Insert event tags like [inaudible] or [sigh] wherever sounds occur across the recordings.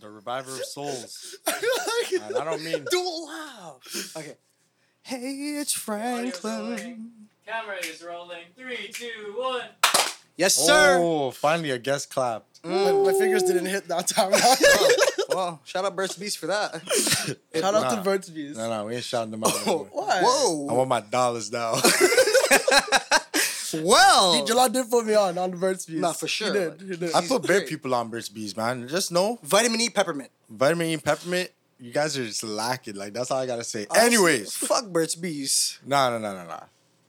The reviver of souls. [laughs] Like, And I don't mean do it loud. Okay. Hey, it's Franklin. Camera is rolling. Three, two, one. Yes, sir. Oh, finally a guest clap. My, my mm. fingers didn't hit that time. [laughs] well, shout out Burt's Bees for that. Shout out Nah. to Burt's Bees. No, no, we ain't shouting them out. [laughs] Oh, anymore. Why? I want my dollars now. Well, Jalon did put me on on the Burt's Bees. Nah, for sure. He did. He did. I put bare people on Burt's Bees, man. Just know, vitamin E peppermint. vitamin E peppermint, you guys are just lacking. Like, that's all I gotta say. Honestly, Anyways, fuck Burt's Bees. no, no, no, no, no.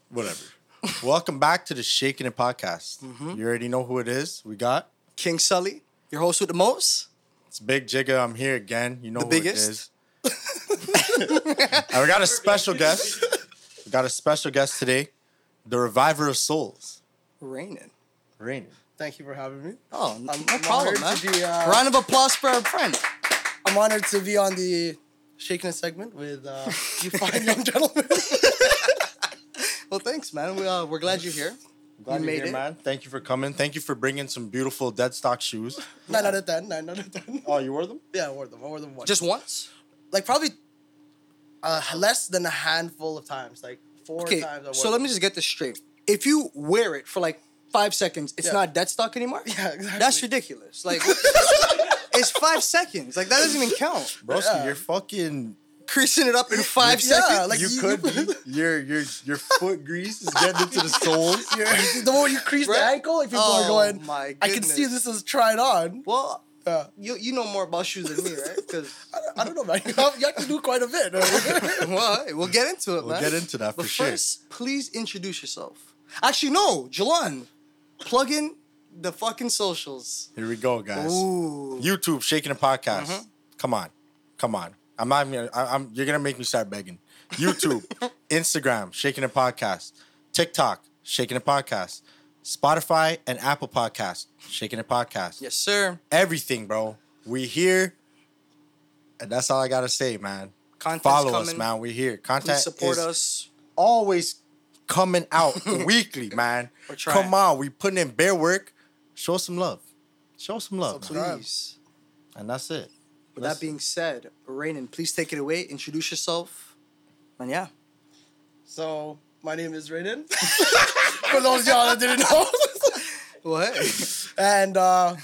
Whatever. [laughs] Welcome back to the Shakin' It podcast. Mm-hmm. You already know who it is. We got King Sully, your host with the most. it's Big Jigga. I'm here again. You know The who biggest. it is. [laughs] and we got a special guest. We got a special guest today, the Reviver of Souls, Ranen. Rainy. Thank you for having me. Oh, no, I'm- no I'm problem, man. be, uh, Round of applause for our friend. I'm honored to be on the Shakin' It segment with uh, [laughs] you fine young gentlemen. [laughs] Well, thanks, man. We, uh, we're glad you're here. Glad You you're made here, it. man. Thank you for coming. Thank you for bringing some beautiful dead stock shoes. [laughs] nine out of ten. Nine out of ten. Oh, you wore them? Yeah, I wore them. I wore them once. Just once? like probably uh, less than a handful of times. Like four Okay, times. I so let me just get this straight. If you wear it for like five seconds, it's Yeah. not dead stock anymore? Yeah, exactly. That's ridiculous. Like, [laughs] it's five seconds. Like, that doesn't even count. Broski, Yeah. you're fucking. Creasing it up in five Yeah, seconds? like you, you- could be. [laughs] Your your your foot grease is getting into the soles. The moment you crease the ankle, like people Oh, are going. my I can see this is tried on. Well, Yeah. you you know more about shoes than me, right? [laughs] Because I don't know, man. You have, you have to do quite a bit. [laughs] [laughs] well, we'll get into it, We'll man. get into that But for sure. first, please introduce yourself. Actually, no, Jalon, plug in the fucking socials. Here we go, guys. Ooh, YouTube Shakin' It podcast. Mm-hmm. Come on, come on. I'm not. even Gonna, I, I'm. You're gonna make me start begging. YouTube, Instagram, Shakin' It podcast. TikTok, Shakin' It podcast. Spotify and Apple Podcast, Shakin' It podcast. yes, sir. Everything, bro. We here, and that's all I gotta say, man. Content's Follow us, man. We here. Content Please support is us. always coming out [laughs] weekly, man. We're trying. Come on, we putting in bare work. Show some love. Show some love, man. Please. and that's it. With Let's- that being said, Ranen, please take it away. Introduce yourself. And yeah. so my name is Ranen. [laughs] For those of y'all that didn't know. Hey. and uh,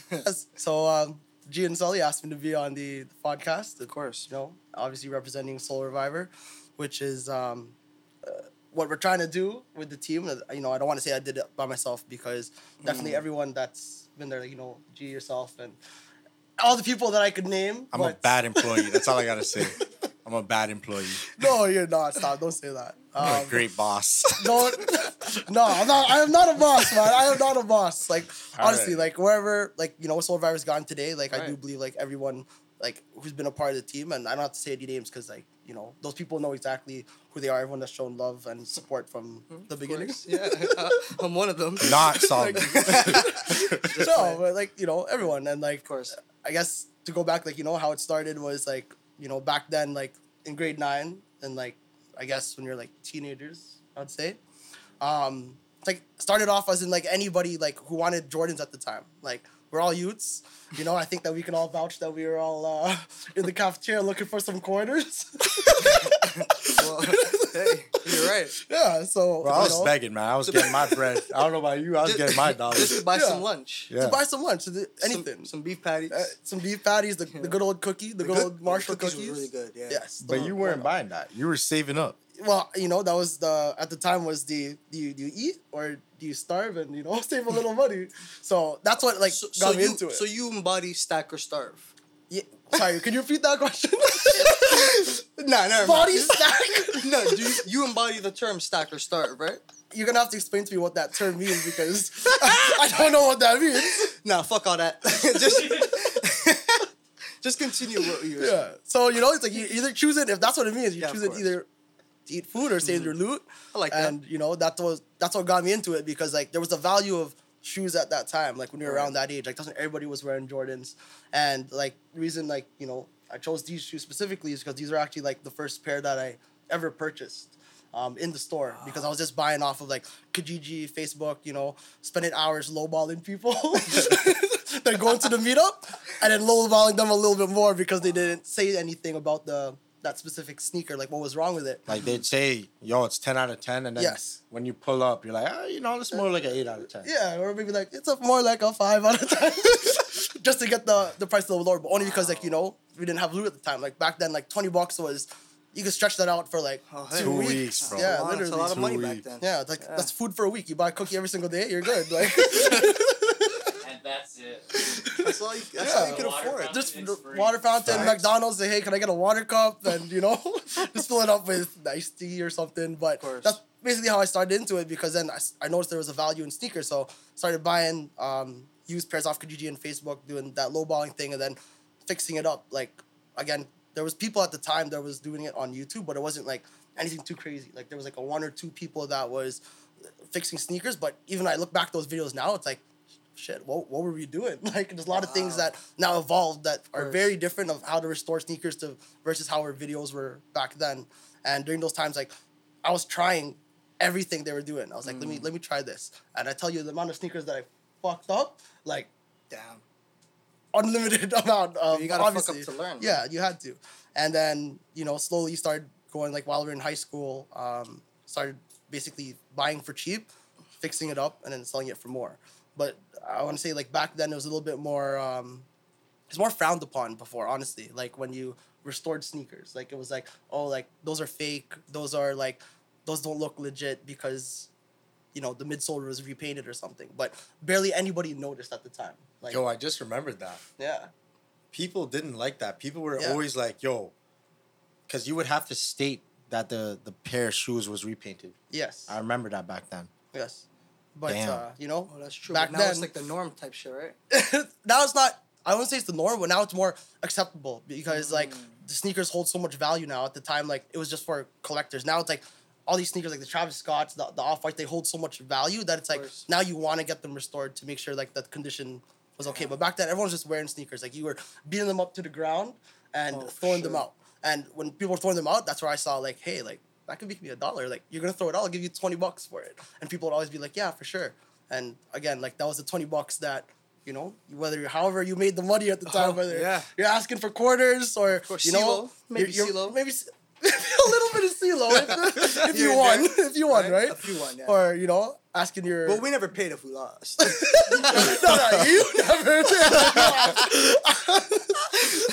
so um, G and Sully asked me to be on the, the podcast. of course. you know, obviously representing Sole Reviver, which is um, uh, what we're trying to do with the team. Uh, You know, I don't want to say I did it by myself because definitely Mm. everyone that's been there, like, you know, G yourself and all the people that I could name. I'm a bad employee. That's all I gotta say. [laughs] I'm a bad employee. [laughs] No, you're not. Stop. Don't say that. I'm Um, a great boss. [laughs] don't. No, I'm not. I am not a boss, man. I am not a boss. Like All honestly, right. like wherever, like you know, Sole Reviver's gone today. Like I do believe, like everyone, like who's been a part of the team, and I don't have to say any names because, like you know, those people know exactly who they are. Everyone that's shown love and support from the Of beginning. course. Yeah. [laughs] Uh, I'm one of them. Not solid. no, but like you know, everyone, and like Of course. I guess to go back, like you know, how it started was like you know back then, like in grade nine, and like I guess when you're like teenagers, I'd say, um, like started off as in like anybody like who wanted Jordans at the time. Like we're all youths, you know. I think that we can all vouch that we were all uh, [laughs] in the cafeteria looking for some quarters. [laughs] Well, [laughs] hey, you're right. yeah, so Bro, I was know, begging, man. I was getting my bread. I don't know about you. I was getting my dollars. Just dollars. to buy Yeah. some lunch. Yeah. to buy some lunch, to do Some- anything. Some, beef patties. uh, some beef patties, the, the good old cookie, the, good, old Marshall cookies. cookies. really good. Yeah. Yes, But the- you weren't buying that. You were saving up. well, you know, that was the at the time was the do you, do you eat or do you starve and you know [laughs] save a little money. So that's what like So, got so me you, into it. so you embody stack or starve. yeah, sorry, can you repeat that question? [laughs] Nah, never Body stack. [laughs] No, do you, you embody the term stack or starve, right? You're gonna have to explain to me what that term means because [laughs] I don't know what that means. Nah, fuck all that. just, just continue what you were saying. Yeah. So you know, it's like you either choose it if that's what it means. You Yeah, choose it either to eat food or save mm-hmm. your loot. I like that. and you know that was that's what got me into it because like there was a value of shoes at that time like when you were around that age like doesn't everybody was wearing jordans. And like reason like you know i chose these shoes specifically is because these are actually like the first pair that i ever purchased um, in the store because i was just buying off of like kijiji facebook you know spending hours lowballing people [laughs] [laughs] than going to the meetup and then lowballing them a little bit more because they didn't say anything about the that specific sneaker, like what was wrong with it. Like they'd say, "Yo, it's ten out of 10, and then Yes. when you pull up, you're like, ah, you know, it's more like an eight out of ten. Yeah, or maybe like it's a more like a five out of ten, [laughs] just to get the the price a little lower. But only because like you know we didn't have loot at the time. Like back then, like twenty bucks was you could stretch that out for like Oh, hey. two, Two weeks. weeks, bro. Yeah, Wow, literally. That's a lot of Two money back weeks. then. Yeah, like Yeah. that's food for a week. You buy a cookie every single day, you're good. Like And [laughs] that's it. That's all you, that's Yeah. all you could Water afford. fountain. just It's the free. water fountain, Facts. McDonald's. Say, hey, can I get a water cup? And you know, [laughs] just fill it up with Nestea or something. But that's basically how I started into it because then I, I noticed there was a value in sneakers, so started buying um, used pairs off Kijiji and Facebook, doing that lowballing thing, and then fixing it up. Like again, there was people at the time that was doing it on YouTube, but it wasn't like anything too crazy. Like there was like a one or two people that was fixing sneakers, but even I look back those videos now, it's like shit, what, what were we doing? [laughs] Like there's a lot of things that now evolved that are very different of how to restore sneakers to versus how our videos were back then. And during those times, like I was trying everything they were doing. I was like, let Mm. me let me try this. And I tell you the amount of sneakers that I fucked up, like Damn. unlimited [laughs] amount of You gotta fuck up to learn. Yeah, you had to. And then, you know, slowly started going like while we were in high school, um, started basically buying for cheap, fixing it up, and then selling it for more. But I want to say like back then it was a little bit more um, it's more frowned upon before, honestly. Like when you restored sneakers. Like it was like, oh like those are fake, those are like those don't look legit because you know the midsole was repainted or something. But barely anybody noticed at the time. Like Yo, I just remembered that. yeah. People didn't like that. People were Yeah. always like, "Yo," because you would have to state that the the pair of shoes was repainted. Yes. I remember that back then. Yes. But Damn. uh, you know, Oh, that's true. Back Back now it's like the norm type shit, right? [laughs] now it's not I wouldn't say it's the norm, but now it's more acceptable because like Mm. the sneakers hold so much value now. At the time, like it was just for collectors. Now it's like all these sneakers, like the Travis Scotts, the, the Off White, they hold so much value that it's like now you want to get them restored to make sure like the condition was okay. But back then, everyone was just wearing sneakers. Like you were beating them up to the ground and Oh, for throwing them out. And when people were throwing them out, that's where I saw like, hey, like that could make me a dollar. Like you're gonna throw it all, I'll give you twenty bucks for it. And people would always be like, yeah, for sure. And again, like that was the twenty bucks that you know, whether you however you made the money at the time, Oh, whether yeah. you're asking for quarters or you know, CeeLo. Maybe CeeLo. maybe [laughs] a little bit of CeeLo [laughs] if, [laughs] if you won, there. if you won, right? If you won, yeah. Or you know, asking your. But we never paid if we lost. [laughs] no, no, you never.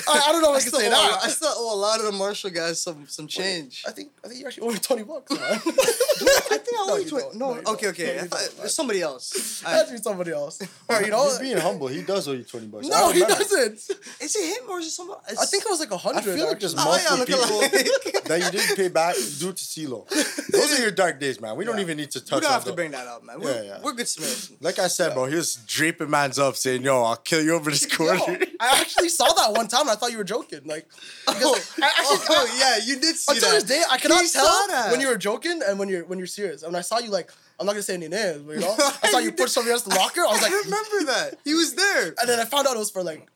I, I don't know if I, I can say owe, that. I still owe a lot of the Marshall guys some some change. I think I think you actually owe me twenty bucks, man. I think I owe you you twenty. don't. No, No, okay, okay. No, I you thought- don't. there's somebody else. That's be somebody else. Or you know, He's being humble. He does owe you twenty bucks. No, he remember. doesn't. Is it him or is it somebody? I think it was like a I hundred. feel like there's yeah, multiple look people that you didn't pay back due to CeeLo. [laughs] Those are your dark days, man. We don't even need to we touch don't on have to bring that up, man. We're, Yeah, yeah. we're good Samaritans. Like I said, bro, he was draping man's up saying, "Yo, I'll kill you over this [laughs] Yo, corner." I actually saw that one time. and I thought you were joking. Like, [laughs] Oh, I oh, actually, oh, yeah, you did see until that. this day, I cannot He tell when you were joking and when you're when you're serious. And I saw you like, I'm not gonna say any names, but you know, I saw you You push somebody else in the locker. I was like, I remember that. He was there. and then I found out it was for like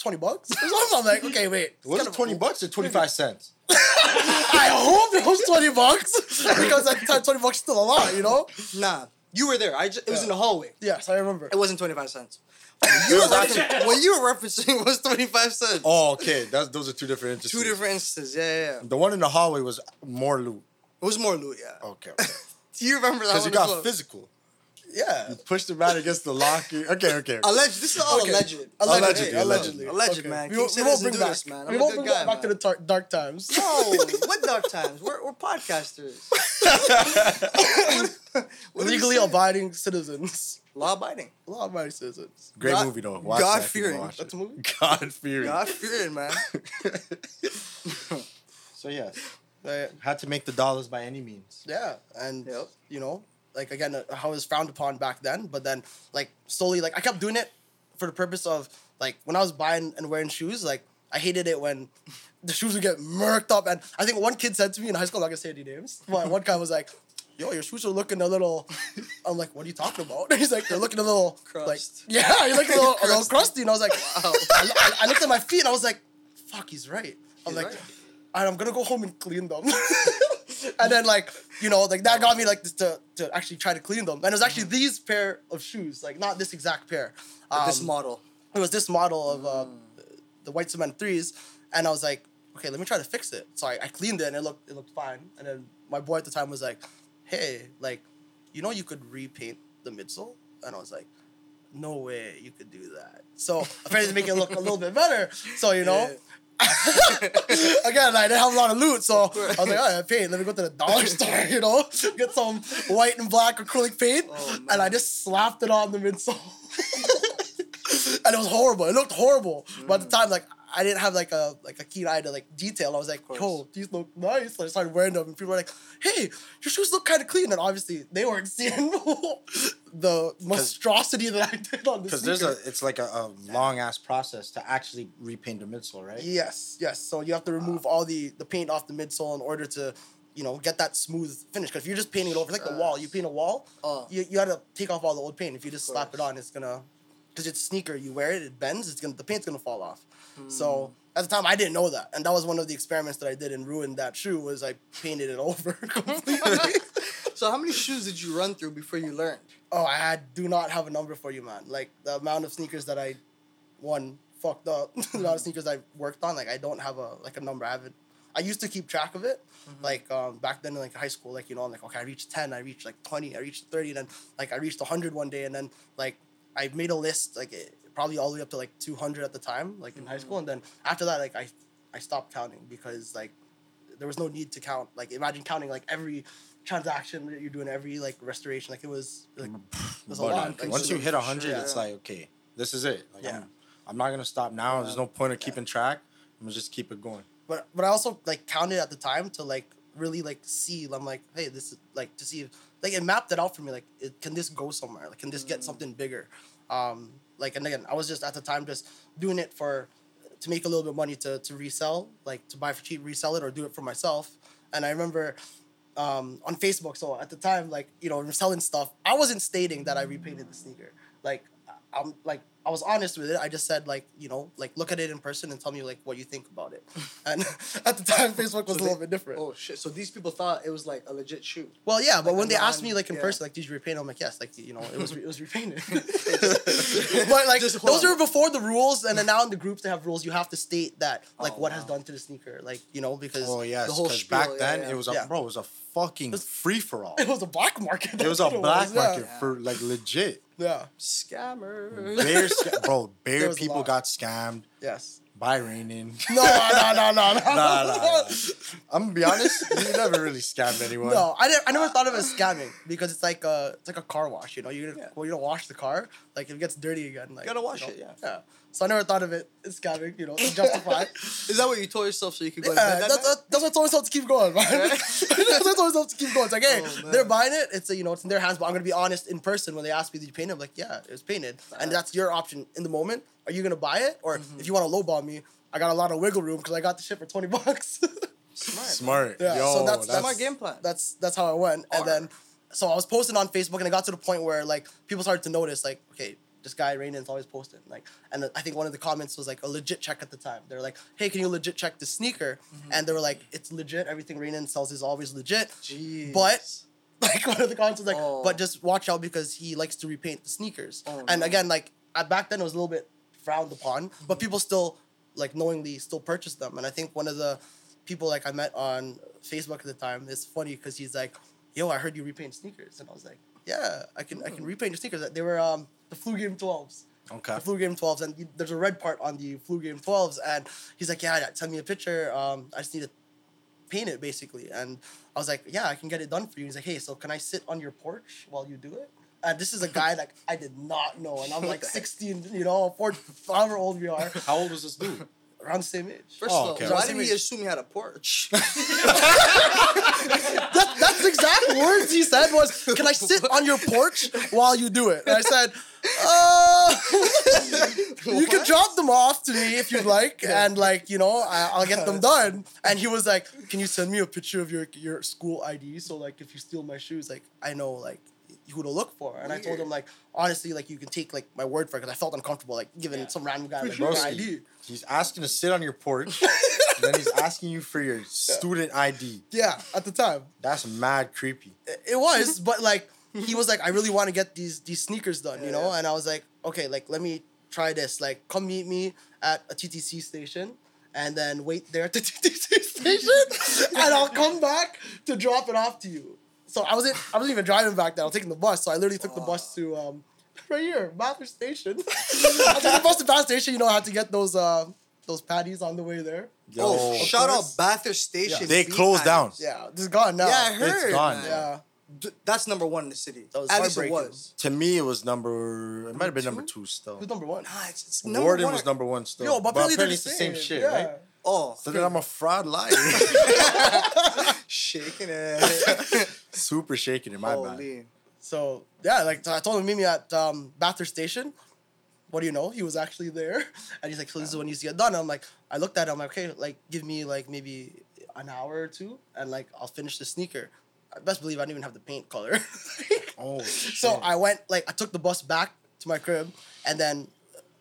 twenty bucks. or something. I'm like, okay, wait. it's Was it of- twenty bucks or twenty five cents? [laughs] I hope it was twenty bucks because at the time twenty bucks is still a lot, you know. Nah, you were there. I just, it was in the hallway. Yes, I remember. It wasn't 25 cents. [laughs] You were referencing, [laughs] what you were referencing was 25 cents. Oh, okay. That's those are two different instances. Two different instances. Yeah, yeah, yeah. The one in the hallway was more loot. It was more loot, yeah. Okay, okay. Do you remember that Because one you as got well? physical. Yeah. You pushed the man against the locker. Okay, okay. [laughs] Alleged. This is all Okay. alleged. Allegedly, Allegedly, allegedly, alleged, Okay. man. We, King won't- we won't bring back. this, man. I'm we won't good bring guy, back to the tar- dark times. No, [laughs] what dark times? We're, we're podcasters. [laughs] What do Legally abiding citizens. Law abiding. Law abiding citizens. Great God- movie though. Watch God that fearing. watch That's a movie. God fearing. God fearing, man. So yeah, Right. had to make the dollars by any means. Yeah, and Yep. you know, like again, uh, how it was frowned upon back then. But then, like slowly, like I kept doing it for the purpose of like when I was buying and wearing shoes. Like I hated it when [laughs] the shoes would get murked up. And I think one kid said to me in high school, I'm not gonna say any names, but one guy was like. Yo, your shoes are looking a little. [laughs] I'm like, what are you talking about? [laughs] He's like, they're looking a little like, yeah, you're looking a little, a little Crusty. And I was like, wow. I, I- I looked at my feet and I was like, fuck, he's right. I'm He's like, right. and I'm gonna go home and clean them. and then like you know like that got me like this to to actually try to clean them. And it was actually these pair of shoes, like not this exact pair. But this Um, model. it was this model of uh, the white cement threes, and I was like, okay, let me try to fix it. So I, I cleaned it and it looked it looked fine. And then my boy at the time was like, hey, like, you know, you could repaint the midsole, and I was like. No way you could do that. So apparently to make it look a little bit better. So you know, [laughs] Again, I didn't have a lot of loot, so I was like, oh, all right, paint. Let me go to the dollar [laughs] store, you know, get some white and black acrylic paint, Oh, and I just slapped it on the midsole. And it was horrible. It looked horrible, but at the time, like I didn't have like a like a keen eye to like detail. I was like, yo, these look nice. So I started wearing them, and people were like, hey, your shoes look kind of clean. And obviously, they weren't [laughs] seeing the monstrosity that I did on the Because there's a, it's like a, a long ass process to actually repaint the midsole, right? Yes, yes. So you have to remove all the the paint off the midsole in order to, you know, get that smooth finish. Because if you're just painting it over, like the wall. You paint a wall, Uh. you you gotta take off all the old paint. If you just slap it on, it's gonna, because it's sneaker. You wear it, it bends. It's gonna the paint's gonna fall off. Hmm. So at the time, I didn't know that, and that was one of the experiments that I did and ruined that shoe. Was I painted it [laughs] over [laughs] completely. So how many shoes did you run through before you learned? Oh, I had, do not have a number for you, man. Like the amount of sneakers that I, one fucked up. [laughs] the amount of sneakers I worked on, like I don't have a like a number. I haven't. I used to keep track of it, like um, back then in like high school. Like you know, I'm like okay, I reached ten, I reached like twenty, I reached thirty, and then like I reached hundred one day, and then like I made a list like eh, probably all the way up to like two hundred at the time, like in high mm-hmm. school, and then after that, like I I stopped counting because like there was no need to count. Like imagine counting like every transaction that you're doing, every like restoration. Like it was like mm-hmm. it was a lot. Like, once you hit hundred, yeah. it's like okay, this is it. Like, Yeah. I'm, I'm not gonna stop now. There's no point of keeping track. I'm gonna just keep it going. But but I also like counted at the time to like really like see. I'm like, hey, this is like to see if like it mapped it out for me. Like, it, can this go somewhere? Like, can this get something bigger? Um, like, and again, I was just at the time just doing it for to make a little bit of money to to resell, like to buy for cheap, resell it, or do it for myself. And I remember um, on Facebook. So at the time, like you know, selling stuff, I wasn't stating that I repainted the sneaker. Like I'm like I was honest with it. I just said like you know like look at it in person and tell me like what you think about it. [laughs] And [laughs] at the time, Facebook was a little they- bit different. Oh shit! So these people thought it was like a legit shoe. Well, yeah, but Like when a they asked me like in yeah. person, like, did you repaint? I'm like, yes, like you know, it was it was repainted. [laughs] but like Just those hold are before the rules, and then now in the groups they have rules. You have to state that oh, like Oh, what has done to the sneaker, like you know, because Oh yes, whole spiel, back then yeah. it was a Yeah. bro, it was a fucking free for all. it was a black market. It was a That's what black yeah. market for like legit. Yeah. Scammer. Bare, sca- [laughs] bro, There bare people got scammed Yes. by Ranen. [laughs] No, no, no, no, no. [laughs] nah, nah, nah. I'm gonna be honest, you never really scammed anyone. No, I didn't. I never thought of it as scamming because it's like a it's like a car wash. You know, you're gonna Yeah. well, you don't wash the car, like if it gets dirty again, like you Gotta wash you know, it, yeah. Yeah. So I never thought of it as scamming. You know, to justify. [laughs] Is that what you told yourself so you could go to Yeah, bed that that's, night? that's, that's what I told myself to keep going, man. [laughs] that's what I told myself to keep going. It's like, hey, Oh, they're buying it. It's a, you know, it's in their hands. But I'm gonna be honest in person when they ask me, "Did you paint it?" I'm like, "Yeah, it was painted," and that's your option in the moment. Are you gonna buy it, or Mm-hmm. if you want to lowball me, I got a lot of wiggle room because I got the shit for twenty [laughs] bucks. Smart. Smart. Yeah, Yo, so that's- That's my game plan. that's that's how I went. And then so I was posting on Facebook and it got to the point where like people started to notice like, okay, this guy Ranen's always posting. Like and I think one of the comments was like a legit check at the time. They're like, hey, can you legit check the sneaker? Mm-hmm. And they were like, it's legit, everything Ranen sells is always legit. Jeez. But [laughs] like one of the comments was like, Oh. but just watch out because he likes to repaint the sneakers. Oh, and no. again, like back then it was a little bit frowned upon, but Mm-hmm. people still like knowingly still purchase them. And I think one of the people like I met on Facebook at the time is funny because he's like, "Yo, I heard you repaint sneakers," and I was like, "Yeah, I can Hmm. I can repaint your sneakers." They were um the Flu Game twelves. Okay. The Flu Game 12s, and there's a red part on the Flu Game 12s, and he's like, "Yeah, send me a picture. Um, I just need to paint it basically." And I was like, "Yeah, I can get it done for you." He's like, "Hey, so can I sit on your porch while you do it?" And this is a guy that I did not know, and I'm [laughs] like 16, you know, four, however old we are, How old was this dude? [laughs] around the same age. First Oh, of all, okay. why Same did he age. assume he had a porch? [laughs] that, that's the exact words he said was, "Can I sit on your porch while you do it?" And I said, "Uh, you can drop them off to me if you'd like, and like you know, I, I'll get them done." [laughs] And he was like, "Can you send me a picture of your your school ID? So like, if you steal my shoes, like I know like." Who to look for, and I told him like honestly, like you can take like my word for it because I felt uncomfortable like giving Yeah. some random guy like sure. ID. He's asking to sit on your porch, [laughs] and then he's asking you for your student ID. Yeah, at the time. That's mad creepy. it was, but like he was like, I really want to get these these sneakers done, you know. Yeah. And I was like, okay, like let me try this. Like, come meet me at a TTC station, and then wait there at the [laughs] TTC station, [laughs] and I'll come back to drop it off to you. So I wasn't, I wasn't even driving back then. I was taking the bus. So I literally took the bus to um, [laughs] right here, Bathurst Station. [laughs] I took the bus to Bathurst Station. You know, I had to get those uh, those patties on the way there. Yo, Oh, Of shout out course. Bathurst Station. They beef closed down. Yeah, this is gone now. Yeah, I heard. It's gone, man. Yeah. D- That's number one in the city. That was At least it was. to me, it was number. It might have been number two? two still. Who's number one? Nah, it's, it's number Warden one. was number one still. Yo, but apparently they're apparently the it's the same same. shit, yeah. right? Oh, So then I'm a fraud liar. [laughs] shaking it. Super shaking in my. Holy. So yeah, like I told him meet me at um, Bathurst Station. What do you know? He was actually there, [laughs] and he's like, "So this is when you see it done." I'm like, I looked at him, I'm like, okay, like give me like maybe an hour or two, and like I'll finish the sneaker. I best believe I didn't even have the paint color. [laughs] Oh, so. I went like I took the bus back to my crib, and then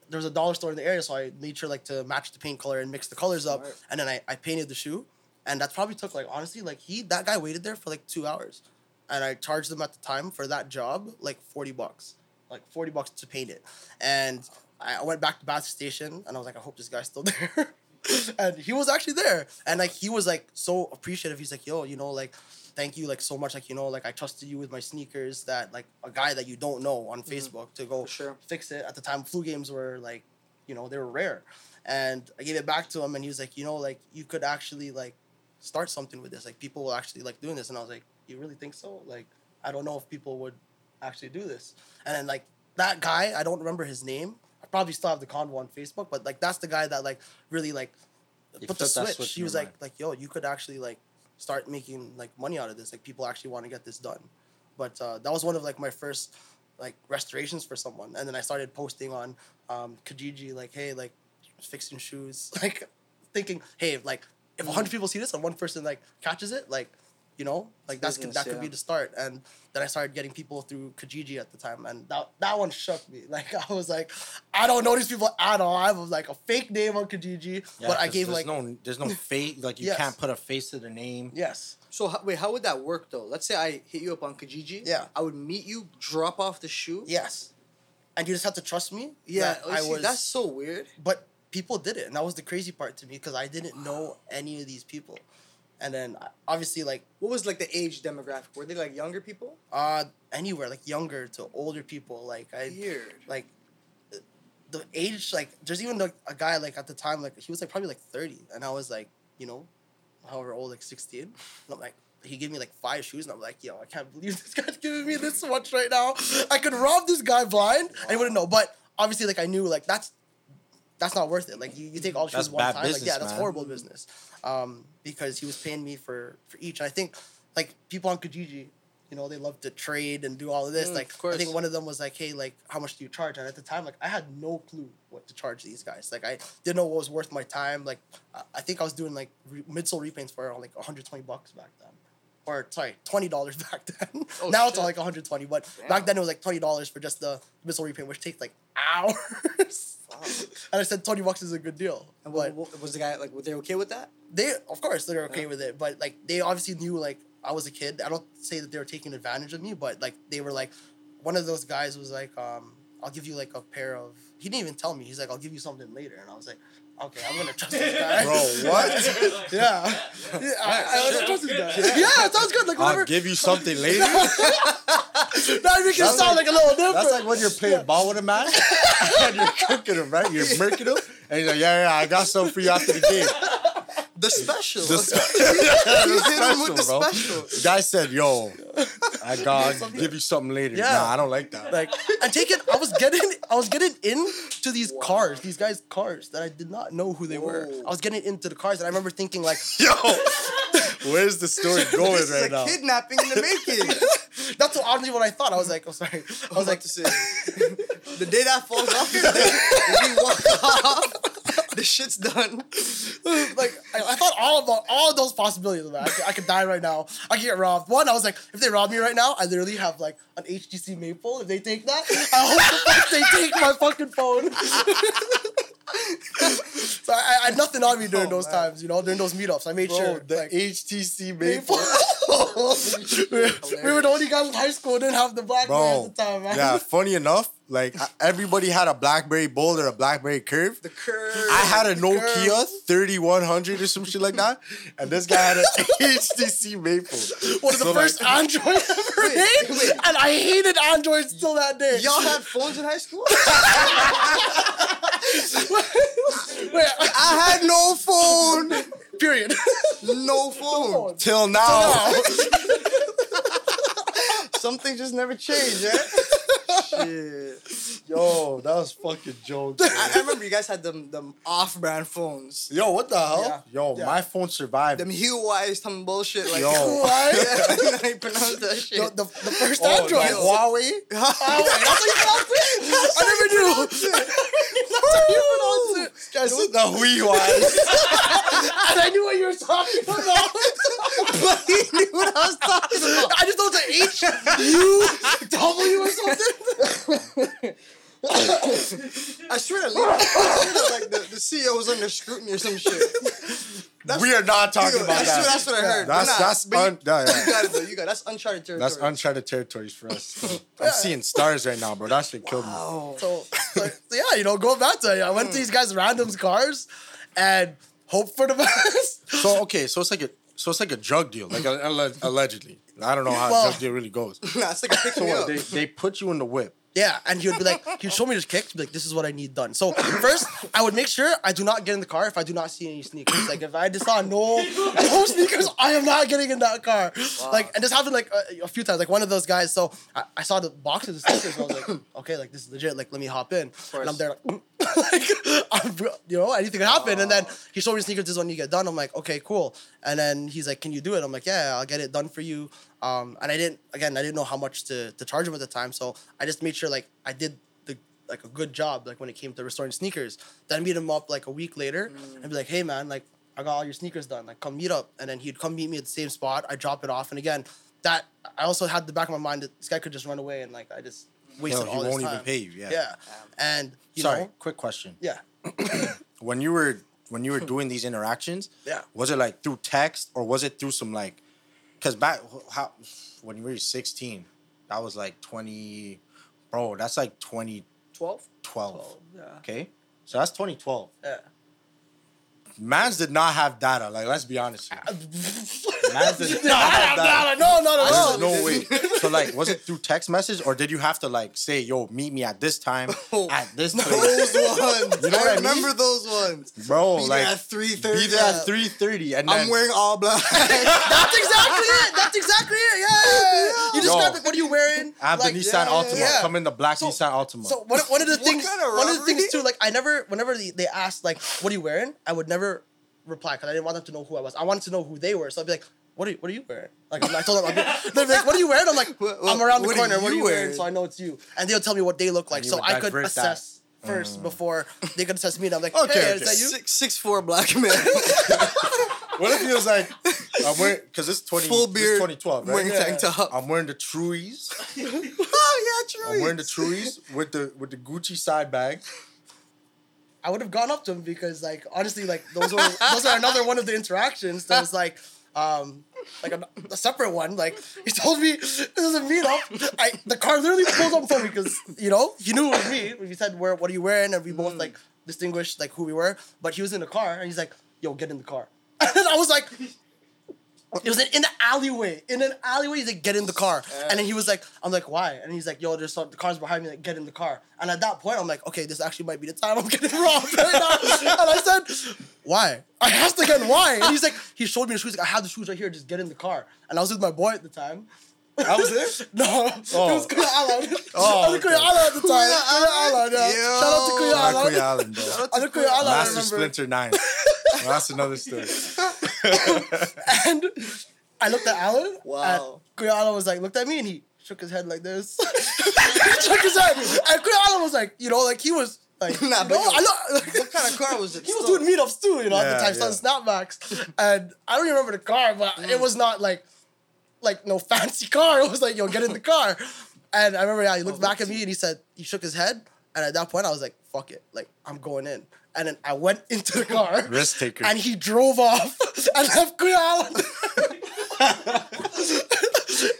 there was a dollar store in the area, so I made sure like to match the paint color and mix the colors up, Smart. and then I, I painted the shoe, and that probably took like honestly like he that guy waited there for like two hours, and I charged him at the time for that job like forty bucks, like forty bucks to paint it, and I went back to Bath Station, and I was like I hope this guy's still [laughs] there. and he was actually there. And like he was like so appreciative. He's like yo you know like thank you like so much. Like you know like i trusted you with my sneakers that like a guy that you don't know on mm-hmm. facebook to go sure. fix it. At the time flu games were like you know they were rare. And i gave it back to him and he was like you know like you could actually like start something with this. Like people will actually like doing this. And i was like you really think so? Like i don't know if people would actually do this. And then like that guy i don't remember his name. I probably still have the convo on facebook but like that's the guy that like really like put the switch. switch he was like like yo you could actually like start making like money out of this. Like people actually want to get this done. But uh, that was one of like my first like restorations for someone. And then i started posting on um kijiji like hey like fixing shoes. [laughs] Like thinking hey like if 100 people see this and one person like catches it like you know like that's could, Business, that could be the start and then i started getting people through kijiji at the time and that, that one shook me [laughs] like i was like i don't know these people at all i was like a fake name on kijiji Yeah, but I gave there's like no there's no [laughs] face like you Yes. can't put a face to the name. yes So wait, how would that work though? Let's say I hit you up on Kijiji. Yeah. I would meet you, drop off the shoe. Yes. And you just have to trust me. Yeah. that oh, I see, was. That's so weird. But people did it, and that was the crazy part to me because I didn't know any of these people, and then obviously like What was like the age demographic? Were they like younger people? uh anywhere like younger to older people like I Weird. like the- age like there's even like a guy like at the time like he was like probably like thirty, and I was like you know, however old like sixteen, and I'm like. He gave me like five shoes, and I'm like, "Yo, I can't believe [laughs] this guy's giving me this much right now. I could rob this guy blind, and he wouldn't know." But obviously, like I knew, like that's that's not worth it. Like you, you take all the That's shoes one bad time, like yeah, that's man. horrible business. Um, because he was paying me for for each. And I think like people on Kijiji, you know, they love to trade and do all of this. Mm, like of. I think one of them was like, "Hey, like how much do you charge?" And at the time, like I had no clue what to charge these guys. Like I didn't know what was worth my time. Like I- I think I was doing like re- midsole repaints for like 120 bucks back then. Or sorry, twenty dollars [laughs] back then. Oh, now it's shit. like 120, but Damn. back then it was like twenty dollars for just the midsole repaint, which takes like hours. [laughs] and I said twenty bucks is a good deal. And but what, what, was the guy like? Were they okay with that? they, of course, they're okay Yeah. with it. But like, they obviously knew like I was a kid. I don't say that they were taking advantage of me, but like they were like, one of those guys was like, um, "I'll give you like a pair of." He didn't even tell me. He's like, "I'll give you something later," and I was like, "Okay, I'm gonna trust this [laughs] guy." Bro, what? [laughs] yeah, yeah, I, I, I trust this guy. Yeah, it sounds good. Like I'll give you something later. [laughs] That make can sound like- like a little different. That's like when you're playing ball with a man and you're cooking him, right? You're murking him, and he's like, "Yeah, yeah, I got something for you after the game." The special. The, [laughs] You spe- hit him [laughs] with special, the bro. special. Guy said, "Yo, I [laughs] got I'll give you something later." Yeah. Nah, I don't like that. like and it. I was getting I was getting into these cars, these guys' cars that I did not know who they were. Oh. I was getting into the cars and I remember thinking like Yo, where's the story going this right is a now? kidnapping in the making. that's what honestly what I thought. I was like, oh sorry. I was like to say, the day that falls off is the day we walk off. The shit's done. [laughs] like I, I thought all about all of those possibilities man. I could, I could die right now. I could get robbed. One, I was like, if they rob me right now, I literally have like an HTC Maple. If they take that, I hope the [laughs] they take my fucking phone. [laughs] so I, I had nothing on me during Oh, those man. times, you know, during those meetups. I made Bro, sure the like, HTC Maple. We, we were the only guys in high school who didn't have the BlackBerry Bro, at the time, man. yeah. Funny enough, like everybody had a BlackBerry Bold or a BlackBerry Curve. The curve. I had a Nokia Curve. 3100 or some shit like that, and this guy had an [laughs] HTC Maple. One of the So, first like, Android ever [laughs] Wait, made, wait. and I hated Android still that day. Y'all had phones in high school? [laughs] Wait, I had no phone. period. No phone. till now. Something just never changed, eh? Shit. [laughs] Yo, that was fucking joke. [laughs] I, I remember you guys had them them off-brand phones. Yo, what the hell? Yeah. Yo, Yeah. my phone survived. Them Huawei's, some bullshit like. Yo. [laughs] Why? Yeah, I don't know how you pronounce that shit. The, the, the first Oh, Android. like Huawei? Oh, that's how you pronounce it? I never knew. That's how you pronounce it. Is the Huawei. And I knew what you were talking about. but he knew what I was talking about. I just it's an H U W or something. I swear to God, I swear that, like the, the CEO was under scrutiny or some shit. That's, we are not talking Dude, about that's, that. that's what I heard. That's But that's but you- yeah, yeah. You got it though. You got it. that's uncharted territory. that's uncharted territories for us. [laughs] I'm seeing stars right now, bro. That shit killed me. Oh, So, so, so yeah, you know, going back to it, I went to hmm. these guys' randoms cars and hope for the [laughs] best. So okay, so it's like a so it's like a drug deal, like a, alle- allegedly. I don't know how Well- a drug deal really goes. [laughs] nah, it's like a pick So me what, up. they they put you in the whip. Yeah, and he would be like, [laughs] he'd show me his kicks, be like, this is what I need done. So first, I would make sure I do not get in the car if I do not see any sneakers. Like if I just saw no no [laughs] sneakers, I am not getting in that car. Like and this happened like a, a few times. Like one of those guys. So I, I saw the boxes of sneakers, and I was like, [clears throat] okay, like this is legit. Like let me hop in. And I'm there like, like I'm, you know, anything can happen. And then he showed me sneakers. This is when you get done. I'm like, okay, cool. And then he's like, can you do it? I'm like, yeah, I'll get it done for you. Um, and I didn't again, I didn't know how much to, to charge him at the time, so I just made sure like I did the like a good job like when it came to restoring sneakers. Then I meet him up like a week later and be like, hey man, like I got all your sneakers done, like come meet up. And then he'd come meet me at the same spot. I drop it off, and again, that I also had the back of my mind that this guy could just run away and like I just wasted Yo, all he this won't time. even pay you. Yeah. Yeah, and you Sorry. know, Quick question. yeah, [coughs] When you were when you were [laughs] doing these interactions, Yeah. was it like through text or was it through some like? Because back how when you were 16, that was like 20, bro. That's like 2012. twelve. Yeah. Okay, so that's 2012. Yeah. Mans did not have data. Like, let's be honest. Here. [laughs] Mans did No, not have data. no, no, no, no. No way. [laughs] So like, was it through text message or did you have to like say, "Yo, meet me at this time [laughs] oh, at this place"? Those ones. You know I what I remember mean? those ones. Bro, Be like at three thirty. be there at three thirty, and then I'm wearing all black. That's exactly it. That's exactly it. Yeah. You described it. What are you wearing? I have Like, the Nissan yeah, yeah, Altima. yeah. Come in the black So- Nissan Altima. So one, one of the things, kind of one of the things too, like I never, whenever they, they asked like, "What are you wearing?" I would never reply because I didn't want them to know who I was. I wanted to know who they were. So I'd be like, "What are you, What are you wearing?" Like I told them, I'd be, they'd be like, "What are you wearing?" I'm like, What- "I'm around the what are corner. What are you you wearing?" wearing? So I know it's you, and they'll tell me what they look like, so I could divert that. assess mm. first before they could assess me. And I'm like, Okay, "Hey, okay. is that you?" Six six four black man. [laughs] what if he was like, I'm wearing because it's twenty, Full beard, 2012, right? wearing tank top. I'm wearing the Truies. [laughs] oh yeah, true. I'm wearing the Truies with the with the Gucci side bag. I would have gone up to him because like honestly like those were those are another one of the interactions that was like um like a, a separate one. Like he told me this is a meetup I the car literally pulled up for me because you know he knew it was me. He said where what are you wearing? And we both like distinguished like who we were. But he was in the car and he's like yo get in the car. [laughs] And I was like it was in, in the alleyway. In an alleyway, he's like, get in the car. And then he was like, I'm like, why? And he's like, yo, there's some, the car's behind me, like, get in the car. And at that point, I'm like, okay, this actually might be the time I'm getting [laughs] robbed right now. and I said, why? I asked again, why? And he's like, he showed me the shoes. Like, I have the shoes right here, just get in the car. And I was with my boy at the time. I was there. [laughs] No, oh. it was Kuya Alan. Oh, [laughs] I was Kuya okay. Alan at the time. Kuya Kuya Alan, yeah. Yo. Shout out to Kuya Alan. Kuya Alan, bro. I was Kuya Alan, Master remember. Splinter Nine. Well, that's another story. [laughs] And I looked at Alan. Wow. And Alan was like, looked at me and he shook his head like this. [laughs] he shook his head. And Kuya Alan was like, you know, like he was like, [laughs] Nah, but no, yo, I know. What kind of car was it? He was doing meetups too, you know, at the time, yeah. selling snapbacks. And I don't even remember the car, but Mm. it was not like, like no fancy car. It was like, yo, get in the car. And I remember, yeah, he looked Oh, back at me and he said, he shook his head. And at that point, I was like, fuck it. Like, I'm going in. And then I went [laughs] into the car. Risk taker. And he drove off [laughs] and left Kuya Alan. [laughs]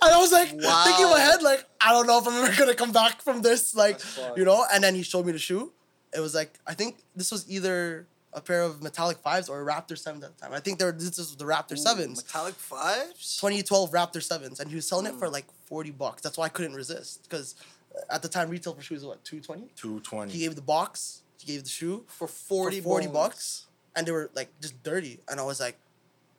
And I was like thinking in my head, like, I don't know if I'm ever gonna come back from this, like, you know. And then he showed me the shoe. It was like I think this was either a pair of metallic fives or a Raptor seven at the time. I think they were this was the Raptor sevens. Metallic fives. 2012 Raptor sevens, and he was selling it Hmm. for like 40 bucks. That's why I couldn't resist because at the time retail for shoes was what 220. Two He gave the box, he gave the shoe For 40 for 40 bucks, and they were like just dirty, and I was like,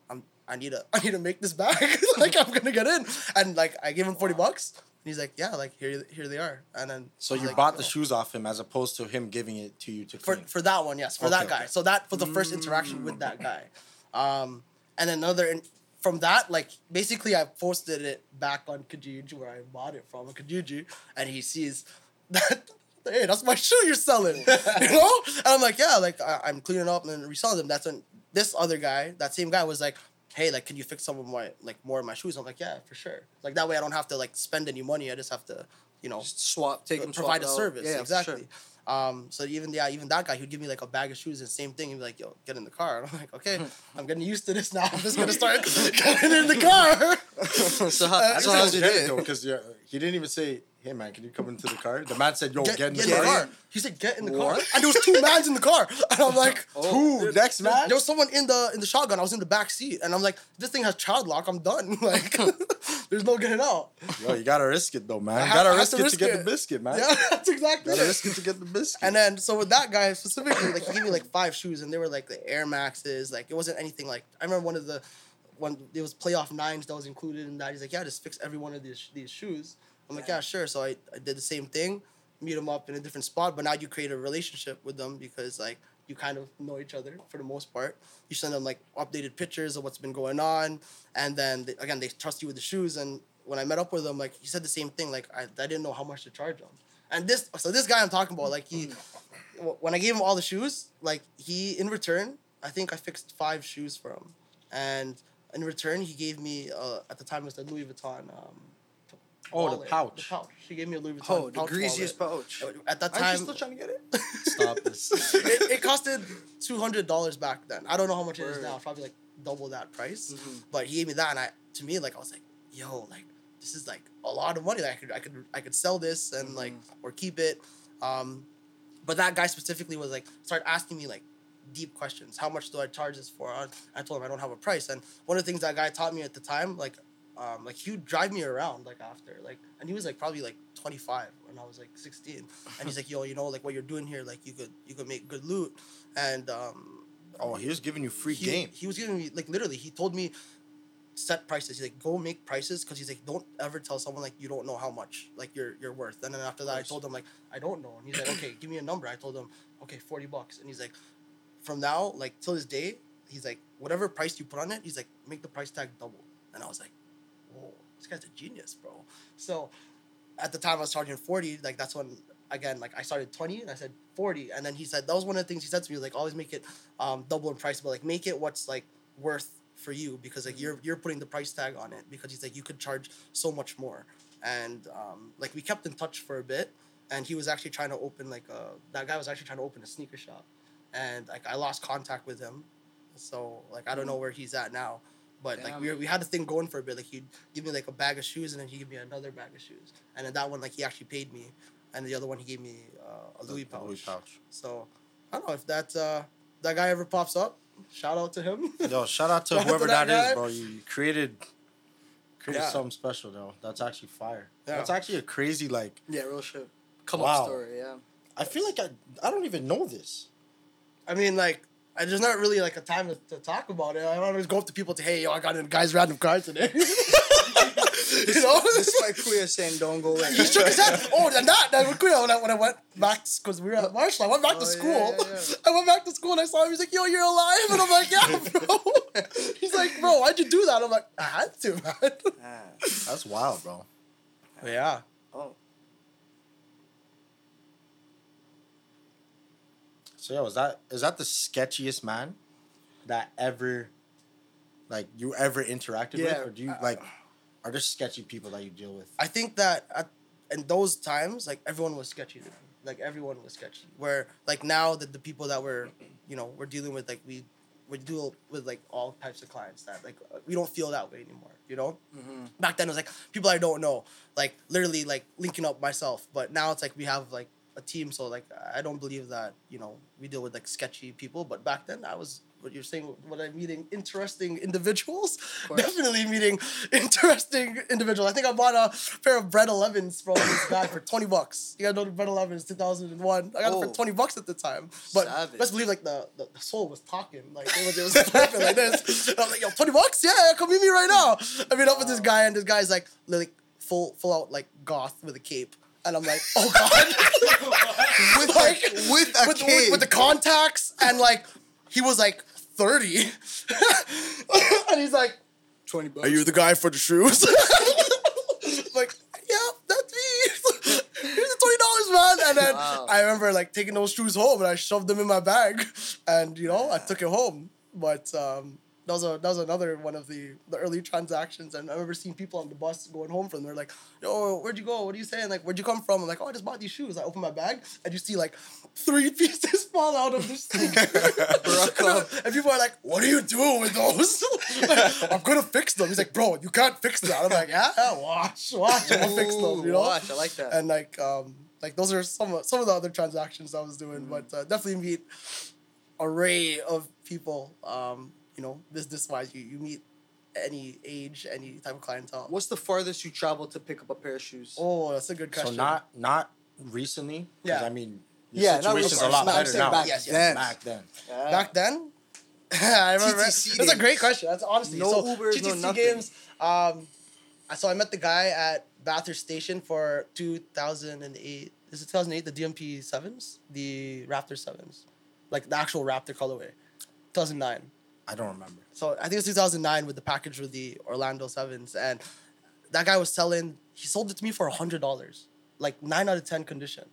I'm I need to [laughs] I need to make this back. [laughs] like I'm gonna get in, and like I gave him 40 bucks. And he's like, yeah, like here, here they are, and then So I you like, bought the "Oh." shoes off him as opposed to him giving it to you to for clean. for that one, yes, for Okay, that guy. okay. So that for the first interaction with that guy, um, and another in, from that, like basically, I posted it back on Kijiji where I bought it from Kijiji, and he sees that. [laughs] Hey, that's my shoe you're selling, you [laughs] know? And I'm like, yeah, like I, I'm cleaning up and reselling them. That's when this other guy, that same guy, was like, hey, like, can you fix some of my like more of my shoes? I'm like, yeah, for sure. Like that way, I don't have to like spend any money. I just have to, you know, Just swap, take uh, them, provide a out. service. Yeah, exactly. sure. Um, so even yeah, even that guy, he'd give me like a bag of shoes and same thing. He'd be like, "Yo, get in the car." And [laughs] I'm like, "Okay, [laughs] I'm getting used to this now. I'm just gonna [laughs] start getting in the car." so how, Uh, so how's it did? Because yeah, he didn't even say, "Hey man, can you come into the car?" The man said, "Yo, Get, get, in the get car." He said, "Get in the car," and there was two mans in the car, and I'm like, [laughs] oh, Who? Next man? There was someone in the in the shotgun. I was in the back seat, and I'm like, "This thing has child lock. I'm done. [laughs] Like, [laughs] there's no getting out." Yo, you gotta risk it though, man. You gotta have risk it to risk get it. the biscuit, man. Yeah, that's exactly Gotta it. risk it to get the biscuit. And then so with that guy specifically, like he gave me like five shoes, and they were like the Air Maxes. Like it wasn't anything like I remember one of the when it was playoff nines that was included in that. He's like, yeah, just fix every one of these these shoes. I'm like, yeah, sure. So I, I did the same thing, meet them up in a different spot, but now you create a relationship with them because like you kind of know each other for the most part. You send them like updated pictures of what's been going on, and then they, again they trust you with the shoes. And when I met up with them, like he said the same thing. Like I, I didn't know how much to charge him. And this so this guy I'm talking about, like he when I gave him all the shoes, like he in return, I think I fixed five shoes for him, and in return he gave me uh, at the time it was the Louis Vuitton. Um, Oh, the pouch. The pouch. He gave me a Louis Vuitton. Oh, the pouch greasiest wallet. pouch. At that time, Aren't time, you still trying to get it? [laughs] Stop this. it, it costed two hundred dollars back then. I don't know how much it is now. Probably like double that price. Mhm. But he gave me that, and I to me like I was like, yo, like this is like a lot of money. Like, I could I could I could sell this and like or keep it. Um, but that guy specifically was like started asking me like deep questions. How much do I charge this for? I I told him I don't have a price. And one of the things that guy taught me at the time, like, um, like he would drive me around like after like, and he was like probably like twenty five when I was like sixteen. And he's like, yo, you know, like what you're doing here, like you could you could make good loot. And um, Oh, he was giving you free he, game. He was giving me like literally. He told me set prices. He's like, go make prices because he's like, don't ever tell someone like you don't know how much like you're you're worth. And then after that, I told him like I don't know, and he's like, okay, give me a number. I told him, okay, forty bucks, and he's like, from now like till this day, he's like, whatever price you put on it, he's like, make the price tag double. And I was like, this guy's a genius, bro. So at the time I was charging forty. Like that's when again like I started twenty and I said forty, and then he said that was one of the things he said to me like always make it um, double in price, but like make it what's like worth for you because like you're you're putting the price tag on it because he's like you could charge so much more, and um, like we kept in touch for a bit, and he was actually trying to open like a that guy was actually trying to open a sneaker shop, and like I lost contact with him, so like I don't know where he's at now. But like we, Damn. we had a thing going for a bit. Like he'd give me like a bag of shoes, and then he'd give me another bag of shoes. And then that one, like he actually paid me, and the other one he gave me uh, a Louis pouch. Louis pouch. So I don't know if that uh, that guy ever pops up. Shout out to him. Yo, shout out to [laughs] Shout out to whoever that that is, bro. You created created Yeah. something special though. That's actually fire. Yeah. That's actually a crazy like Yeah, real shit. Come Wow. up story, yeah. I feel like I I don't even know this. I mean, like, I, there's not really like a time to, to talk about it. I don't always go up to people to, hey, yo, I got a guy's random car today. [laughs] you know? This is why Kuya saying don't go in. he shook his head. Oh, and that, that was cool. When I, when I went back, because we were at Marshall, I went back Oh, to school. yeah, yeah. I went back to school and I saw him. He's like, yo, you're alive. And I'm like, yeah, [laughs] bro. He's like, bro, why'd you do that? I'm like, I had to, man. That's wild, bro. yeah. So yo, is that is that the sketchiest man that ever like you ever interacted Yeah, with? Or do you like are there sketchy people that you deal with? I think that at, in those times, like everyone was sketchy. to me. Like everyone was sketchy. Where like now that the people that we're, you know, we're dealing with, like we, we deal with like all types of clients that like uh, we don't feel that way anymore. You know. Mm-hmm. Back then it was like people I don't know, like literally like linking up myself. But now it's like we have like a team, so like I don't believe that you know we deal with like sketchy people. But back then I was what you're saying, what I'm meeting interesting individuals. [laughs] Definitely meeting interesting individuals. I think I bought a pair of Bred 11s from this [laughs] guy for 20 bucks. You gotta know the Bred 11s, 2001. I got it Oh. for 20 bucks at the time. But Savage. best believe like the, the, the sole was talking. Like it was, it was flipping like this. And [laughs] I was like, yo, 20 bucks? Yeah, yeah, come meet me right now. I meet up with this guy and this guy's like, like full, full out like goth with a cape. And I'm like, oh god. [laughs] With like a, with a with, cape. with, with the contacts and like he was like 30 [laughs] and he's like twenty bucks. are you the guy for the shoes [laughs] like yeah that's me here's the twenty dollars man and then Wow. I remember like taking those shoes home and I shoved them in my bag and you know I took it home but um that was, a, that was another one of the, the early transactions and I remember seeing people on the bus going home from there like yo where'd you go? What are you saying? Like where'd you come from? I'm like oh I just bought these shoes. I open my bag and you see like three [laughs] pieces fall out of the sneaker [laughs] [laughs] and people are like what are you doing with those? I'm gonna fix them. He's like bro you can't fix that. I'm like yeah, yeah watch watch I'm gonna fix them you know? Watch, I like that. and like um like those are some of, some of the other transactions I was doing, but uh, definitely meet array of people. Um, you know, business wise, you you meet any age, any type of clientele. What's the farthest you traveled to pick up a pair of shoes? Oh, that's a good question. So not not recently. 'cause Yeah. I mean, the Yeah, not situation's a lot No, better now. back Yes, yes, then. Back then. Yeah. back then. [laughs] I remember. TTC That's a great question. That's honestly No so Ubers, no TTC nothing. games. Um, so I met the guy at Bathurst Station for two thousand and eight. Is it two thousand eight? The DMP sevens, the Raptor sevens, like the actual Raptor colorway. Two thousand nine. I don't remember. So I think it's 2009 with the package with the Orlando Sevens, and that guy was selling. He sold it to me for hundred dollars, like nine out of ten condition,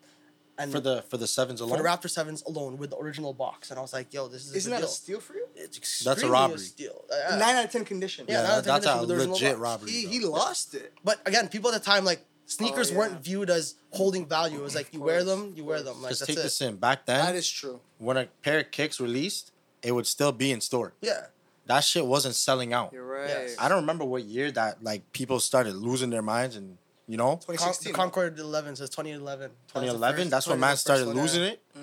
and For the for the sevens alone, for alone. the Raptor Sevens alone with the original box. And I was like, "Yo, this is Isn't a that deal. a steal for you? It's That's a extremely robbery. steal. Uh, Nine out of ten condition. Yeah, yeah, that was that's the a condition with the legit robbery. He, he lost it. But again, people at the time like sneakers Oh, yeah. weren't viewed as holding value. It was like you wear them, you wear them. Like Just that's take it. this in. Back then, That is true. when a pair of kicks released, it would still be in store. Yeah, That shit wasn't selling out. You're right. Yes. I don't remember what year that like people started losing their minds and you know 2016. the Concord 11 says 2011. That was the 2011. first- That's when man started first one, yeah. losing it. Mm.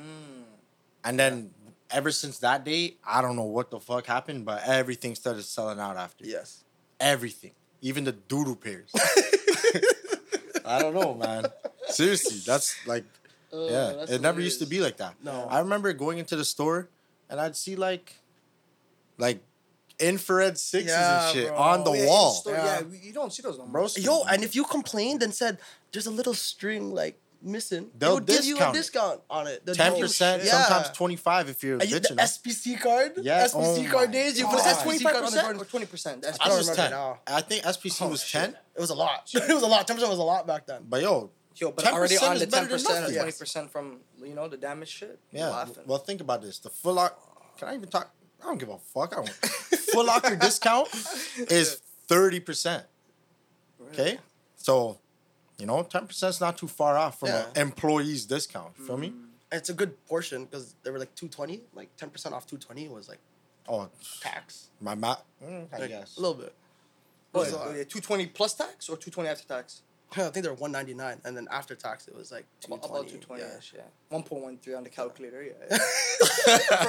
And then ever since that day, I don't know what the fuck happened, but everything started selling out after. Yes. Everything, even the doodle pairs. [laughs] I don't know, man. Seriously, that's like, oh, yeah, Oh, that's it never used to be like that. No. I remember going into the store and I'd see like, like infrared sixes Yeah, and shit bro. on the Oh, yeah, wall. store, Yeah. yeah. you don't see those no more. Bro, Yo, and if you complained and said there's a little string like missing, they They'll would give you a discount on it. Ten percent, Yeah. sometimes twenty five if you're And you, the enough. SPC card, Yeah, SPC oh card days. You God. put Was the that SPC twenty card five on the percent or twenty percent? I I don't think was remember ten. now. I think SPC Oh, was shit. ten. It was a lot. [laughs] it was a lot. Ten percent was a lot back then. But yo, Yo, but 10% already on the ten percent or twenty percent from you know the damage shit. yeah. Laughing. Well, think about this. The Foot Locker. Can I even talk? I don't give a fuck. I don't. Foot [laughs] Locker discount is thirty percent. Okay, so you know, ten percent is not too far off from Yeah. an employee's discount. You Feel me? It's a good portion because they were like two twenty. Like ten percent off two twenty was like Oh, tax. my ma- mm, I Like, guess. a little bit. What, was, uh, two twenty plus tax or two twenty after tax? I think they're one ninety nine, and then after tax it was like two About, about two twenty Yeah. ish, yeah. One point one three on the calculator, yeah. [laughs]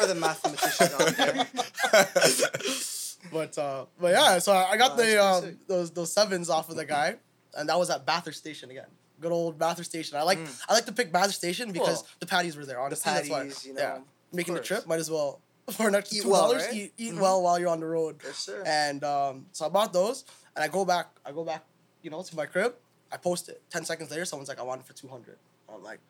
For the mathematician out there. [laughs] But uh, but yeah, so I I got Oh, the that's um, those those sevens off of the guy, and that was at Bathurst Station again. Good old Bathurst Station. I like I like to pick Bathurst Station because Cool. the patties were there. Honestly, that's why. Mm. you know, yeah, making the trip might as well [laughs] for an extra Eat two well, right? Eat, eat Mhm. well while you're on the road. Yes, sir. And um, so I bought those, and I go back. I go back, you know, to my crib. I post it. Ten seconds later, someone's like, "I want it for 200 I'm like,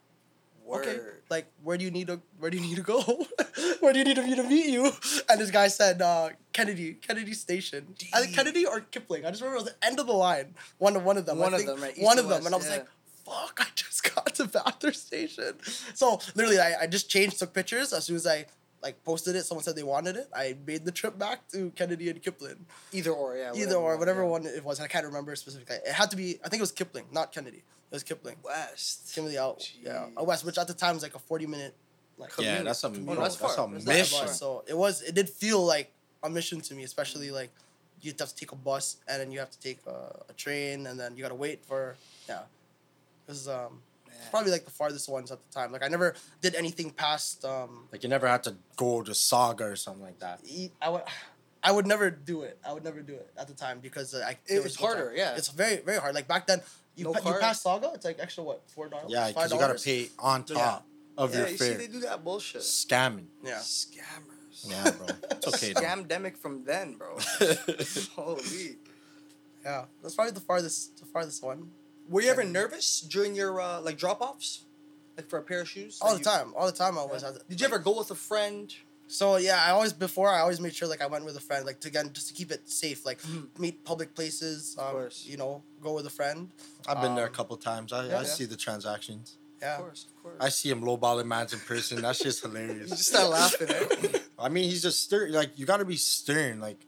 okay, Word. like where do you need to where do you need to go? [laughs] where do you need me to meet you? And this guy said uh, Kennedy, Kennedy Station. I think Kennedy or Kipling. I just remember it was the end of the line. One of one of them. One I of them, right? One of them, and I was west, like. Fuck! [laughs] I just got to Bathurst Station. So literally, I, I just changed, took pictures. As soon as I like posted it, someone said they wanted it. I made the trip back to Kennedy and Kipling. Either or, yeah. Either or, whatever yeah. one it was. I can't remember specifically. It had to be. I think it was Kipling, not Kennedy. It was Kipling. West. Kimberly out, yeah, out west, which at the time was like a forty minute Like Yeah, that's a Oh, no, that's that's, a That's that mission. So it was. It did feel like a mission to me, especially like you have to take a bus and then you have to take a, a train and then you gotta wait for yeah. It was um Man. probably like the farthest ones at the time. Like I never did anything past um. Like you never had to go to Sauga or something like that. I would. I would never do it. I would never do it at the time because uh, I. It- there it's was harder, time. yeah. It's very very hard. Like back then, you No pa- you pass Sauga, it's like extra what four dollars. Yeah, because you gotta pay on top of yeah, your you fare. see, they do that bullshit. Scamming. Yeah. Scammers. Yeah, bro. It's [laughs] okay. though. Scamdemic from then, bro. [laughs] Holy. Yeah, that's probably the farthest the farthest one. Were you ever nervous during your uh, like drop offs, like for a pair of shoes? All the you- time, all the time I was. Yeah. I was- Did you ever go with a friend? So yeah, I always before I always made sure like I went with a friend, like to again just to keep it safe, like Mhm. meet public places, um, course. you know, go with a friend. I've been there a Um, couple times. I, yeah. I see the transactions. Yeah, Of course, of course. I see him lowballing mans in person. That shit's [laughs] you hilarious. just start laughing. Eh? [laughs] I mean, he's just stern. Like you got to be stern. Like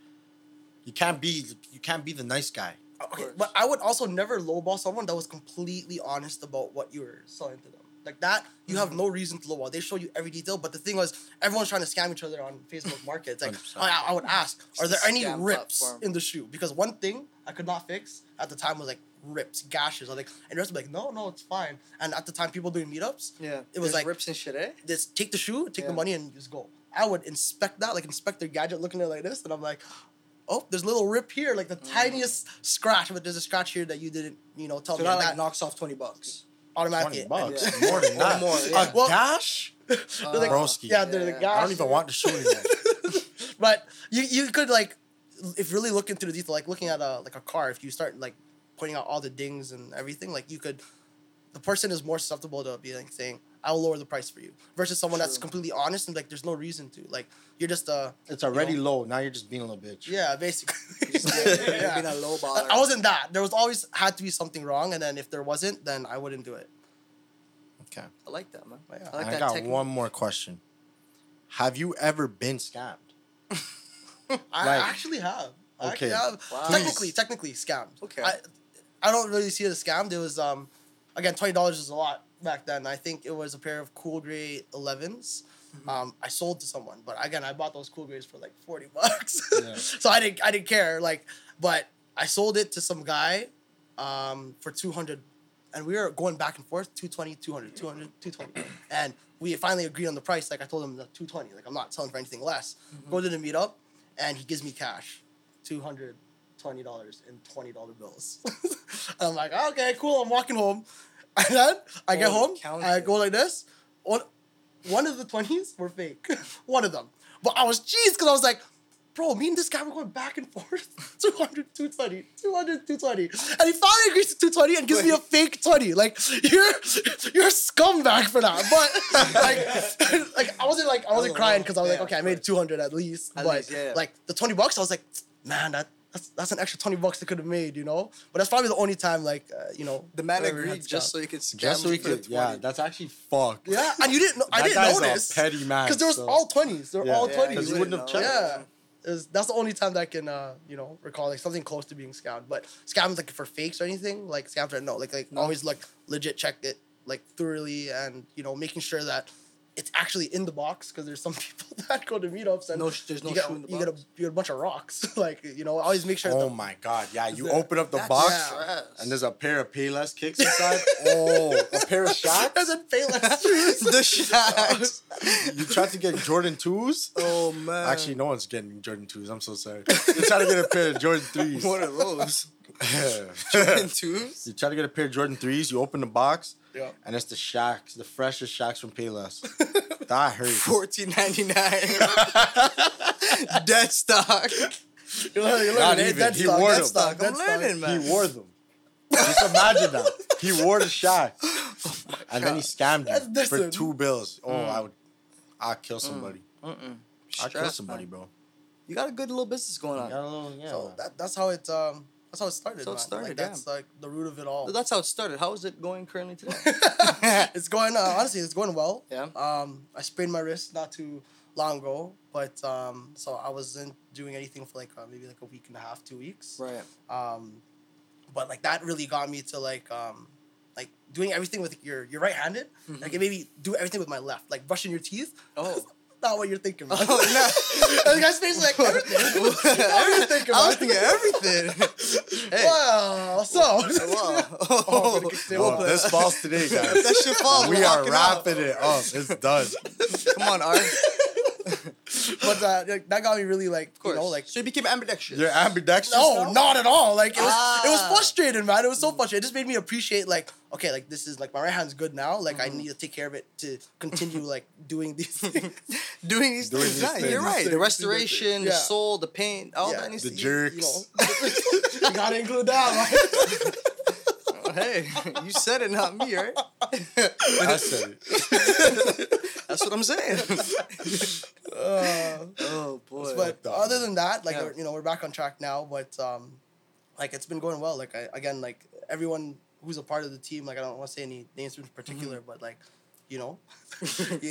you can't be you can't be the nice guy. Okay, but I would also never lowball someone that was completely honest about what you were selling to them. Like that, you have Mhm. no reason to lowball. They show you every detail, but the thing was, everyone's trying to scam each other on Facebook Market. It's like I, I would ask, are there any rips platform. in the shoe? Because one thing I could not fix at the time was like rips, gashes. I was like, and the rest would be like, no, no, it's fine. And at the time, people doing meetups, Yeah. It was There's like- rips and shit, eh? just take the shoe, take Yeah. the money, and just go. I would inspect that, like inspect their gadget, looking at it like this, and I'm like, oh, there's a little rip here, like the Mm. tiniest scratch, but there's a scratch here that you didn't, you know, tell So me. that like knocks off twenty bucks. automatically. Twenty bucks, Yeah. more than [laughs] that. more, yeah. A Well- dash, [laughs] They're like, broski. yeah, they're the Yeah. gash. I don't even want the shoe anymore. [laughs] but you you could like, if really look into the detail, like looking at a like a car, if you start like pointing out all the dings and everything, like you could, the person is more susceptible to be like saying, "I'll lower the price for you," versus someone that's completely honest and like, there's no reason to. Like, you're just uh, It's already You low. Now you're just being a little bitch. yeah, basically. [laughs] yeah. Being a low [laughs] I, baller. I wasn't that. There was always had to be something wrong, and then if there wasn't, then I wouldn't do it. Okay. I like that, man. Yeah. I like I that got technique. one more question. Have you ever been scammed? [laughs] I Like- actually have. I Okay. actually have. Wow. Technically, technically scammed. Okay. I, I don't really see it as scammed. It was um, again twenty dollars is a lot back then. I think it was a pair of Cool Gray 11s. Mm-hmm. Um, I sold to someone, but again, I bought those Cool Grays for like forty [laughs] bucks. Yeah. [laughs] so I didn't, I didn't care. Like, but I sold it to some guy, um, for two hundred, and we were going back and forth 220, 200, 200, 220. [coughs] and we finally agreed on the price. Like I told him the two twenty. Like I'm not selling for anything less. Go to the meetup, and he gives me cash, two hundred twenty dollars in twenty dollar bills. [laughs] I'm like, okay, cool. I'm walking home, [laughs] and then I get Oh, home. I go like this. One, one of the twenties were fake. [laughs] one of them, but I was cheesed because I was like. Bro, me and this guy were going back and forth. [laughs] 200, 220, 200, 220. And he finally agrees to 220 and gives me a fake 20. Like, you're you're a scumbag for that. But like, like I wasn't like I wasn't Oh, crying because I was like, okay, I made 200 at least. At but least, yeah, yeah. like the 20 bucks, I was like, man, that that's, that's an extra 20 bucks they could have made, you know? But that's probably the only time, like, uh, you know. The man I ever had agreed just so you could scam Just so we him for the could. Yeah, that's actually fucked. Yeah, and you didn't know, I didn't guy's notice. a petty man. Because there was so- all 20s. They were Yeah. all Yeah, 20s. because you wouldn't have checked. Yeah. It was, that's the only time that I can, uh, you know, recall like something close to being scammed. But scams like for fakes or anything, like scams are no, like like No. always like legit check it like thoroughly and you know making sure that it's actually in the box because there's some [laughs] people [laughs] that go to meetups and No there's no you get, shoe in the you get a box? you get a bunch of rocks [laughs] like you know always make sure. Oh the, my god! Yeah, you Yeah. open up the box stress. and there's a pair of Payless kicks inside. oh, a pair of shacks. There's a Payless shoes. the shacks. You tried to get Jordan twos. oh man. Actually, no one's getting Jordan twos. I'm so sorry. You try to get a pair of Jordan threes. what are those? Yeah. [laughs] Jordan twos. You try to get a pair of Jordan threes. You open the box Yeah. and it's the shacks, the freshest shacks from Payless. [laughs] that hurts. Fourteen ninety nine. [laughs] Dead stock. You're learning, you're Not even. dead He stock, wore dead them. stock, I'm dead stock. learning, man. He wore them. Just imagine that. He wore the shack. and then he scammed That's you for two bills. Oh, I would I'll kill somebody. Mm-mm. I'll kill somebody, man. bro. You got a good little business going on. Got a little, yeah. So that, that's how it um that's how it started. That's how it started, Like, that's like the root of it all. That's how it started. How is it going currently today? [laughs] it's going uh, honestly, it's going well. Yeah. Um, I sprained my wrist not too long ago, but um, so I wasn't doing anything for like uh, maybe like a week and a half, two weeks. right. Um, but like that really got me to like um, like doing everything with your your right handed. Mm-hmm. Like maybe do everything with my left, like brushing your teeth. Oh. [laughs] Not what you're thinking, man. [laughs] Oh, no. the guy's face is like everything. everything. I was thinking everything. [laughs] hey. Wow. So. Wow. [laughs] Oh, Oh, I'm gonna stay Yo, woke. this falls today, guys. that shit falls. we we're are walking out. wrapping it up. It's done. Come on, Art. [laughs] but uh, like, that got me really like Of course. you know like so you became ambidextrous. You're ambidextrous. no, now? not at all. Like it was, it was Ah. frustrating, man. It was so frustrating. It just made me appreciate, like, okay, like this is like my right hand's good now. Like Mm-hmm. I need to take care of it to continue [laughs] like doing these things. [laughs] Doing these Doing things. these things. You're right. The things. restoration, the soul, the pain, all Yeah. that needs The to jerks. you know, you gotta include that. Right? [laughs] Hey, you said it, not me, right? I said it. [laughs] That's what I'm saying. Uh, [laughs] oh boy. but other than that, like Yeah. you know, we're back on track now. But um, like it's been going well. Like I, again, like everyone who's a part of the team. Like I don't want to say any names in particular, but like, you know,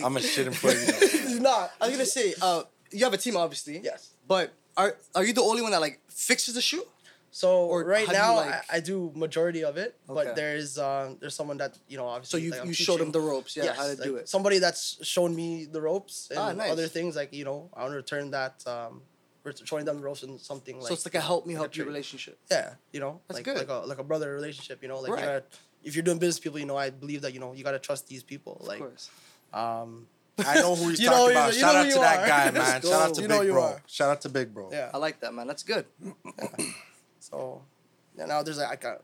I'm a shit for you. Not. I was gonna say, uh, you have a team, obviously. Yes. But are are you the only one that like fixes the shoe? So Or right how do you, now, like- I, I do majority of it, Okay. but there's um, there's someone that you know obviously. So you like, you showed them the ropes, yeah, how to Yes, do it. Somebody that's shown me the ropes and Ah, nice. other things like you know I want to return that um, we're showing them the ropes and something like. so it's like a help me like help you relationship. Yeah, you know, That's like good. like a like a brother relationship. You know, like Right. you gotta, if you're doing business, people, you know, I believe that you know you gotta trust these people. Of Like, course. um, I know who he's [laughs] know talking you- about. you Shout know out to that are. guy, [laughs] man. Shout out to You Big Bro. Shout out to Big Bro. yeah. I like that, man. That's good. [clears throat] [clears throat] [clears throat] So now there's like I,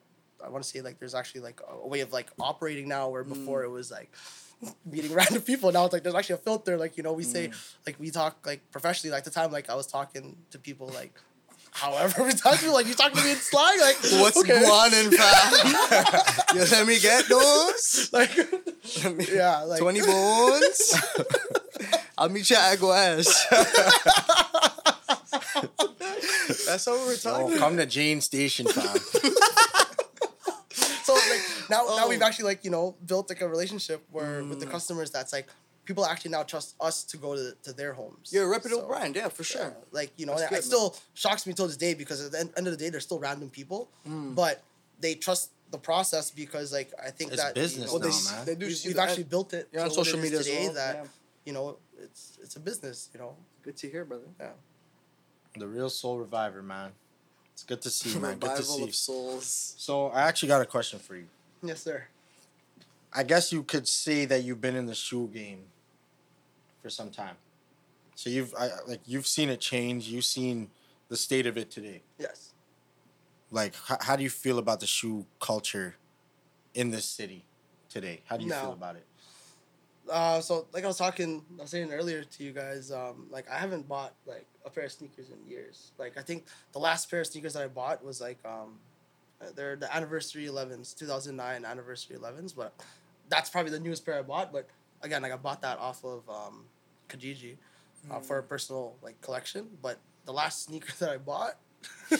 I want to say like there's actually like a way of like operating now where before mm. it was like [laughs] meeting [laughs] random people. Now it's like there's actually a filter. Like you know we say mm. like we talk like professionally. Like the time like I was talking to people like. However, we talk to you like you talking to me in slang, like What's okay. going on, fam? [laughs] you let me get those. like me- yeah, like Twenty bones. I'll meet you at Aguas. That's how we're talking. Oh, come to Jane Station, fam. [laughs] so like now now Oh. we've actually like you know built like a relationship where with the customers that's like people actually now trust us to go to, to their homes. You're a reputable So, brand, yeah, for sure. yeah, like you know, good, it still shocks me till this day because at the end, end of the day, they're still random people, Mm. but they trust the process because like I think It's that business you know, now, they, man. They do We've, we've actually built it. You're on social it is media as today well. That yeah. you know, it's it's a business. You know, Good to hear, brother. yeah. The real Sole Reviver, man. It's good to see, you, [laughs] man. Good to see. of souls. So I actually got a question for you. Yes, sir. I guess you could say that you've been in the shoe game for some time. So you've I, like you've seen it change. You've seen the state of it today. Yes. Like, h- how do you feel about the shoe culture in this city today? How do you feel about it? Uh, so like I was talking, I was saying earlier to you guys, um, like I haven't bought like a pair of sneakers in years. Like I think the last pair of sneakers that I bought was like um, they're the anniversary 11s, 2009 anniversary 11s, but that's probably the newest pair I bought. But again, like I bought that off of um, Kijiji uh, for a personal like collection. But the last sneaker [laughs] that I bought, [laughs]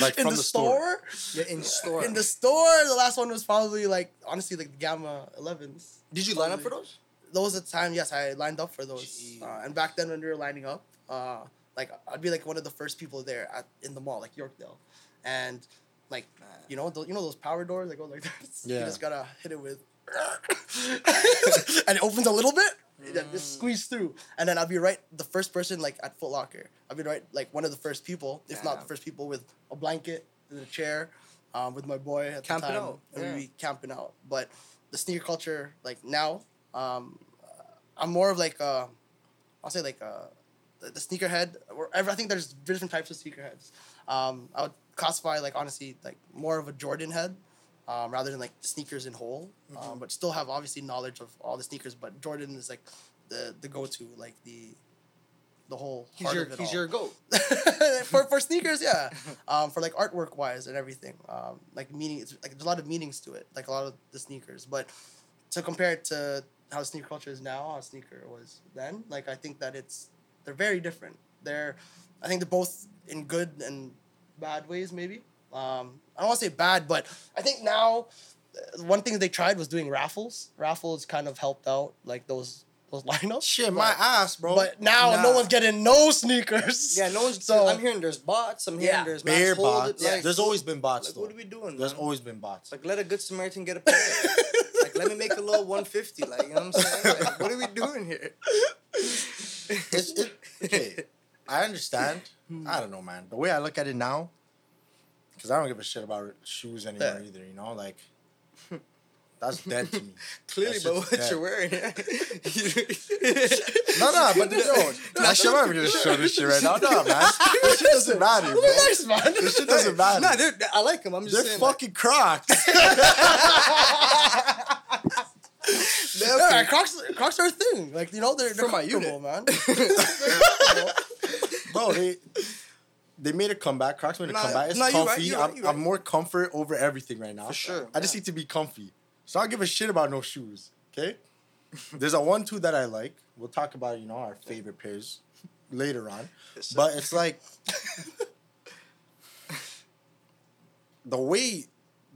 Like, in from the, the store? store, Yeah, in store. in the store, the last one was probably like honestly like the Gamma 11s Did you line up for those? Those at the time, yes, I lined up for those. Uh, and back then, when we were lining up, uh, like I'd be like one of the first people there at in the mall, like Yorkdale, and like you know, th- you know those power doors that go like [laughs] this. You just gotta hit it with, [laughs] and it opens a little bit. and Just squeeze through, and then I'll be right the first person like at Foot Locker. I'll be right like one of the first people, if not the first people, with a blanket and a chair, um, with my boy at Camping the time, out, and yeah. we'd be camping out. But the sneaker culture, like now, um, I'm more of like uh, I'll say like uh, the, the sneakerhead. Or I think there's different types of sneakerheads. Um, I would classify like honestly like more of a Jordan head, um, rather than like sneakers in whole. Mm-hmm. Um, but still have obviously knowledge of all the sneakers. But Jordan is like the the go to like the the whole He's your he's all. your goat. [laughs] for for sneakers, yeah. [laughs] Um, for like artwork wise and everything, um, like meaning, it's like there's a lot of meanings to it, like a lot of the sneakers. But to compare it to how sneaker culture is now, how sneaker was then, like I think that it's they're very different. They're, I think they're both in good and bad ways, maybe. Um, I don't want to say bad, but I think now uh, one thing they tried was doing raffles. Raffles kind of helped out like those those [laughs] lineups. Shit, my ass, bro. But now Nah. no one's getting no sneakers. Yeah, no one's. [laughs] So- I'm hearing there's bots. I'm hearing Yeah. there's bare bots. it, Like, There's always been bots like, though. what are we doing? There's man? always been bots. Like, let a good Samaritan get a [laughs] pair. Let me make a little 150. Like, you know what I'm saying? Like, what are we doing here? It's, it, okay, I understand. I don't know, man. The way I look at it now, because I don't give a shit about shoes anymore Yeah. either. You know, like that's dead to me. [laughs] Clearly, but what dead. you're wearing. [laughs] [laughs] No, no, but yo, I should not gonna show this shit right now. No, man, this shit doesn't matter, bro. nice, man. This shit doesn't matter. Nah, they're, I like them. I'm just They're saying. fucking Crocs. Yeah, Crocs, Crocs are a thing. Like you know, they're, they're For my comfortable, man. bro, they they made a comeback. Crocs made a Nah, comeback. It's nah, right, comfy. you right, I'm. I'm more comfort over everything right now. For sure, I just yeah. need to be comfy. So I don't give a shit about no shoes. Okay. There's a one two that I like. We'll talk about you know our favorite pairs later on. But it's like the way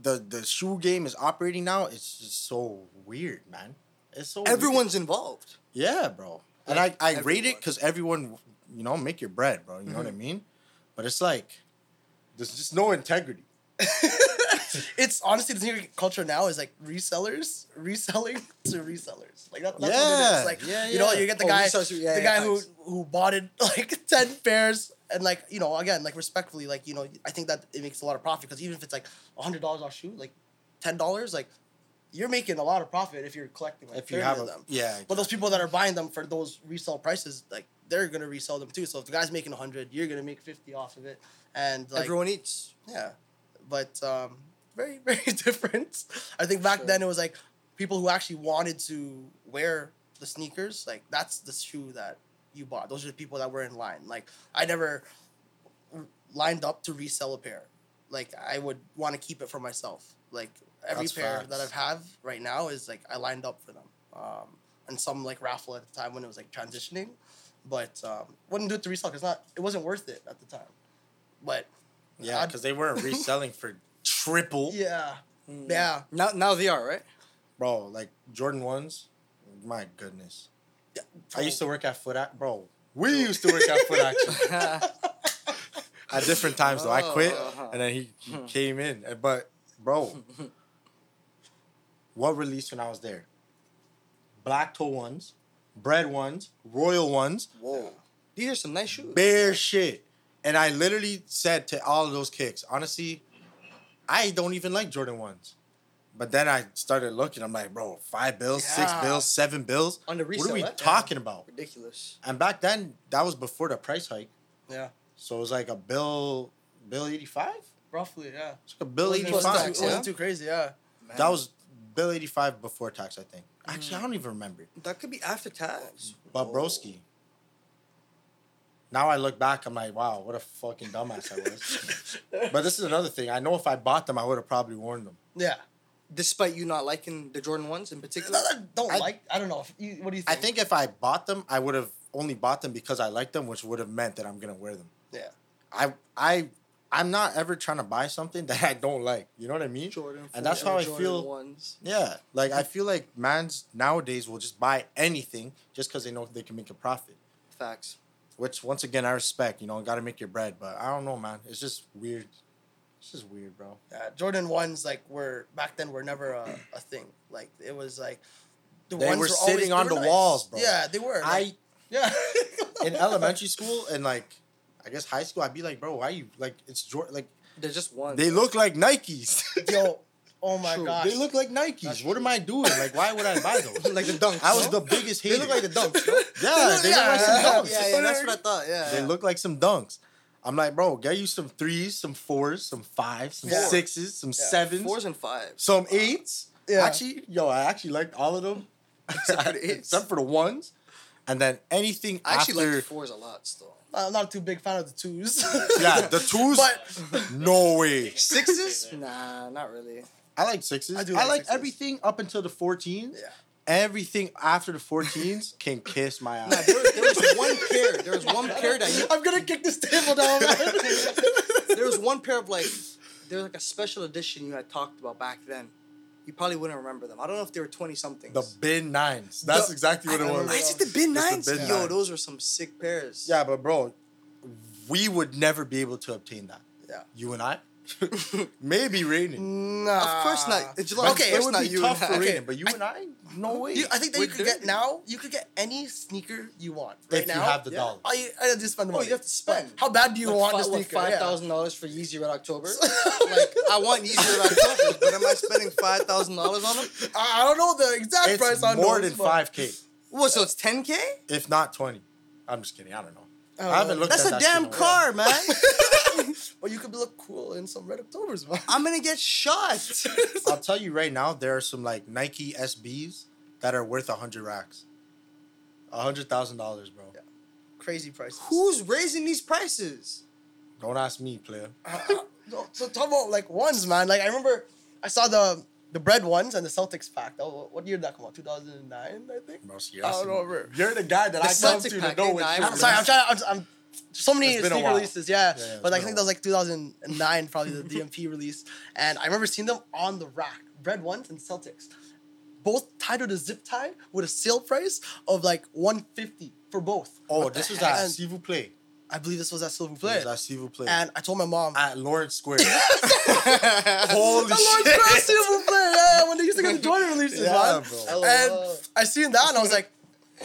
the the shoe game is operating now. It's just so weird, man. It's so weird. Everyone's involved. Yeah, bro. And I, I rate it because everyone, you know, make your bread, bro. You know what I Mm-hmm. mean? But it's like, there's just no integrity. [laughs] [laughs] it's honestly the sneaker culture now is like resellers reselling [laughs] to resellers. Like that, that's what it is. Like yeah, you know, yeah. you get the Oh, guy, resellers, yeah, the yeah, guy who who bought it [laughs] like ten pairs. And like you know, again, like respectfully, like you know, I think that it makes a lot of profit because even if it's like hundred dollars off shoe, like ten dollars, like you're making a lot of profit if you're collecting like If you 30 have of a, them. yeah. But those people that are buying them for those resale prices, like they're gonna resell them too. So if the guy's making hundred, you're gonna make fifty off of it, and like Everyone eats. yeah, but um, very [laughs] very different. I think back Sure. then it was like people who actually wanted to wear the sneakers. Like that's the shoe that you bought. Those are the people that were in line. Like I never lined up to resell a pair. Like I would want to keep it for myself. Like every That's pair facts. that I've have right now is like I lined up for them. Um, and some like raffle at the time when it was like transitioning, but um, wouldn't do it to resell because not it wasn't worth it at the time. But yeah, because they weren't [laughs] reselling for triple. yeah, Mm. yeah. Now, now they are right. Bro, like Jordan 1s, my goodness. Yeah. I used to work at Foot Action. Bro, we used to work at Foot Action. [laughs] at different times, though. I quit, Oh. and then he, he came in. But, bro, [laughs] what released when I was there? Black toe ones, Bred ones, royal ones, Whoa. These are some nice shoes. bare shit. And I literally said to all of those kicks, honestly, I don't even like Jordan ones. But then I started looking. I'm like, bro, five bills, six bills, seven bills. On the What are we talking about? Ridiculous. And back then, that was before the price hike. Yeah, So it was like a bill, bill eighty five. roughly, yeah. It's like a bill too, yeah? wasn't too crazy, yeah. Man, That was bill eighty five before tax, I think. Actually, I mm. don't even remember. that could be after tax. But broski. Now I look back, I'm like, wow, what a fucking dumbass I was. [laughs] but this is another thing. I know if I bought them, I would have probably worn them. Yeah. Despite you not liking the Jordan ones in particular. I don't I- like. I don't know. If you, what do you think? I think? think if I bought them, I would have only bought them because I liked them, which would have meant that I'm gonna wear them. Yeah. I I I'm not ever trying to buy something [laughs] that I don't like. You know what I mean? Jordan And that's how I Jordan feel- Ones. Yeah. Like I [laughs] feel like mans nowadays will just buy anything just because they know they can make a profit. Facts. Which once again I respect. You know, got to make your bread. But I don't know, man. It's just weird. It's just weird, bro. Yeah, Jordan ones like were back then were never a, a thing. Like it was like the They ones were always- sitting they on were the nice. walls, bro. Yeah, they were. like- I yeah. [laughs] in elementary school and like I guess high school, I'd be like, bro, why you like it's Jordan? Like They're just ones. they look like Nikes. Yo, oh my True. gosh. they look like Nikes. That's what am I doing? Like, why would I buy those? [laughs] like the dunks. I was no? the biggest They look like the dunks. no? [laughs] yeah, they look like some dunks. yeah, yeah, that's what I thought. Yeah. They look like some dunks. I'm like, bro, get you some threes, some fours, some fives, some Yeah. sixes, some Yeah. sevens, fours and fives. some eights. Yeah. Actually, yo, I actually liked all of them, [laughs] Except for the except for the ones. And then anything I actually after, like fours a lot still. I'm not too big fan of the twos. yeah, the twos. But no way. Sixes? nah, not really. I like sixes. I I, do like like sixes. everything up until the 14s. yeah. Everything after the 14s can kiss my Nah, ass. there, was, there was one pair. There was one pair that you. [laughs] I'm gonna kick this table down. [laughs] There was one pair of like. There was like a special edition you had talked about back then. you probably wouldn't remember them. I don't know if they were twenty somethings. The bin nines. That's The- exactly what I it was. I said the bin It's the nines. bin Yo, nines. those were some sick pairs. Yeah, but bro, we would never be able to obtain that. Yeah. You and I, [laughs] maybe raining. Nah. Of course not. It's July. Okay, of it would not be you tough and for I. raining, but you and I, no way. You, I think that We're you could get now. You could get any sneaker you want right if now. you have the yeah. dollar. All oh, you, I just spend the money. Oh, money. you have to spend. How bad do you Like want fi- the what, sneaker? Five Yeah. thousand dollars for Yeezy Red October. [laughs] like I want Yeezy Red October, but am I spending five thousand dollars on them? I I don't know the exact It's price on more than five k, What? So it's ten k? if not twenty. I'm just kidding. I don't know. Oh, I haven't looked That's at a that damn shit in car, while. [laughs] man. But you could look cool in some red Octobers, man. I'm gonna get shot. [laughs] I'll tell you right now, there are some like Nike SBs that are worth a hundred racks. A hundred thousand dollars, bro. Yeah. Crazy prices. Who's raising these prices? Don't ask me, player. Uh, so talk about like ones, man. Like I remember, I saw the the Bred ones and the Celtics pack. Oh, what year did that come out? Two thousand nine, I think. Bro, see, I don't know, bro. You're the guy that The I come Celtic to to pack, know ain't I? you're I'm sorry. I'm trying. I'm, I'm so many It's been a sneaker releases, yeah. Yeah, yeah, but like, I think that was like 2009, probably the [laughs] DMP release. And I remember seeing them on the rack, Bred ones and Celtics, both tied with a zip tie with a sale price of like 150 for both. Oh, What this was heck? at And S'il vous plaît. I believe this was at Silver This Play. was at S'il vous plaît. And I told my mom. at Lawrence Square. [laughs] [laughs] Holy I love shit. Cross Silver Play, yeah, when they used to get the Jordan releases, Yeah, man. bro. And I seen that and I was like,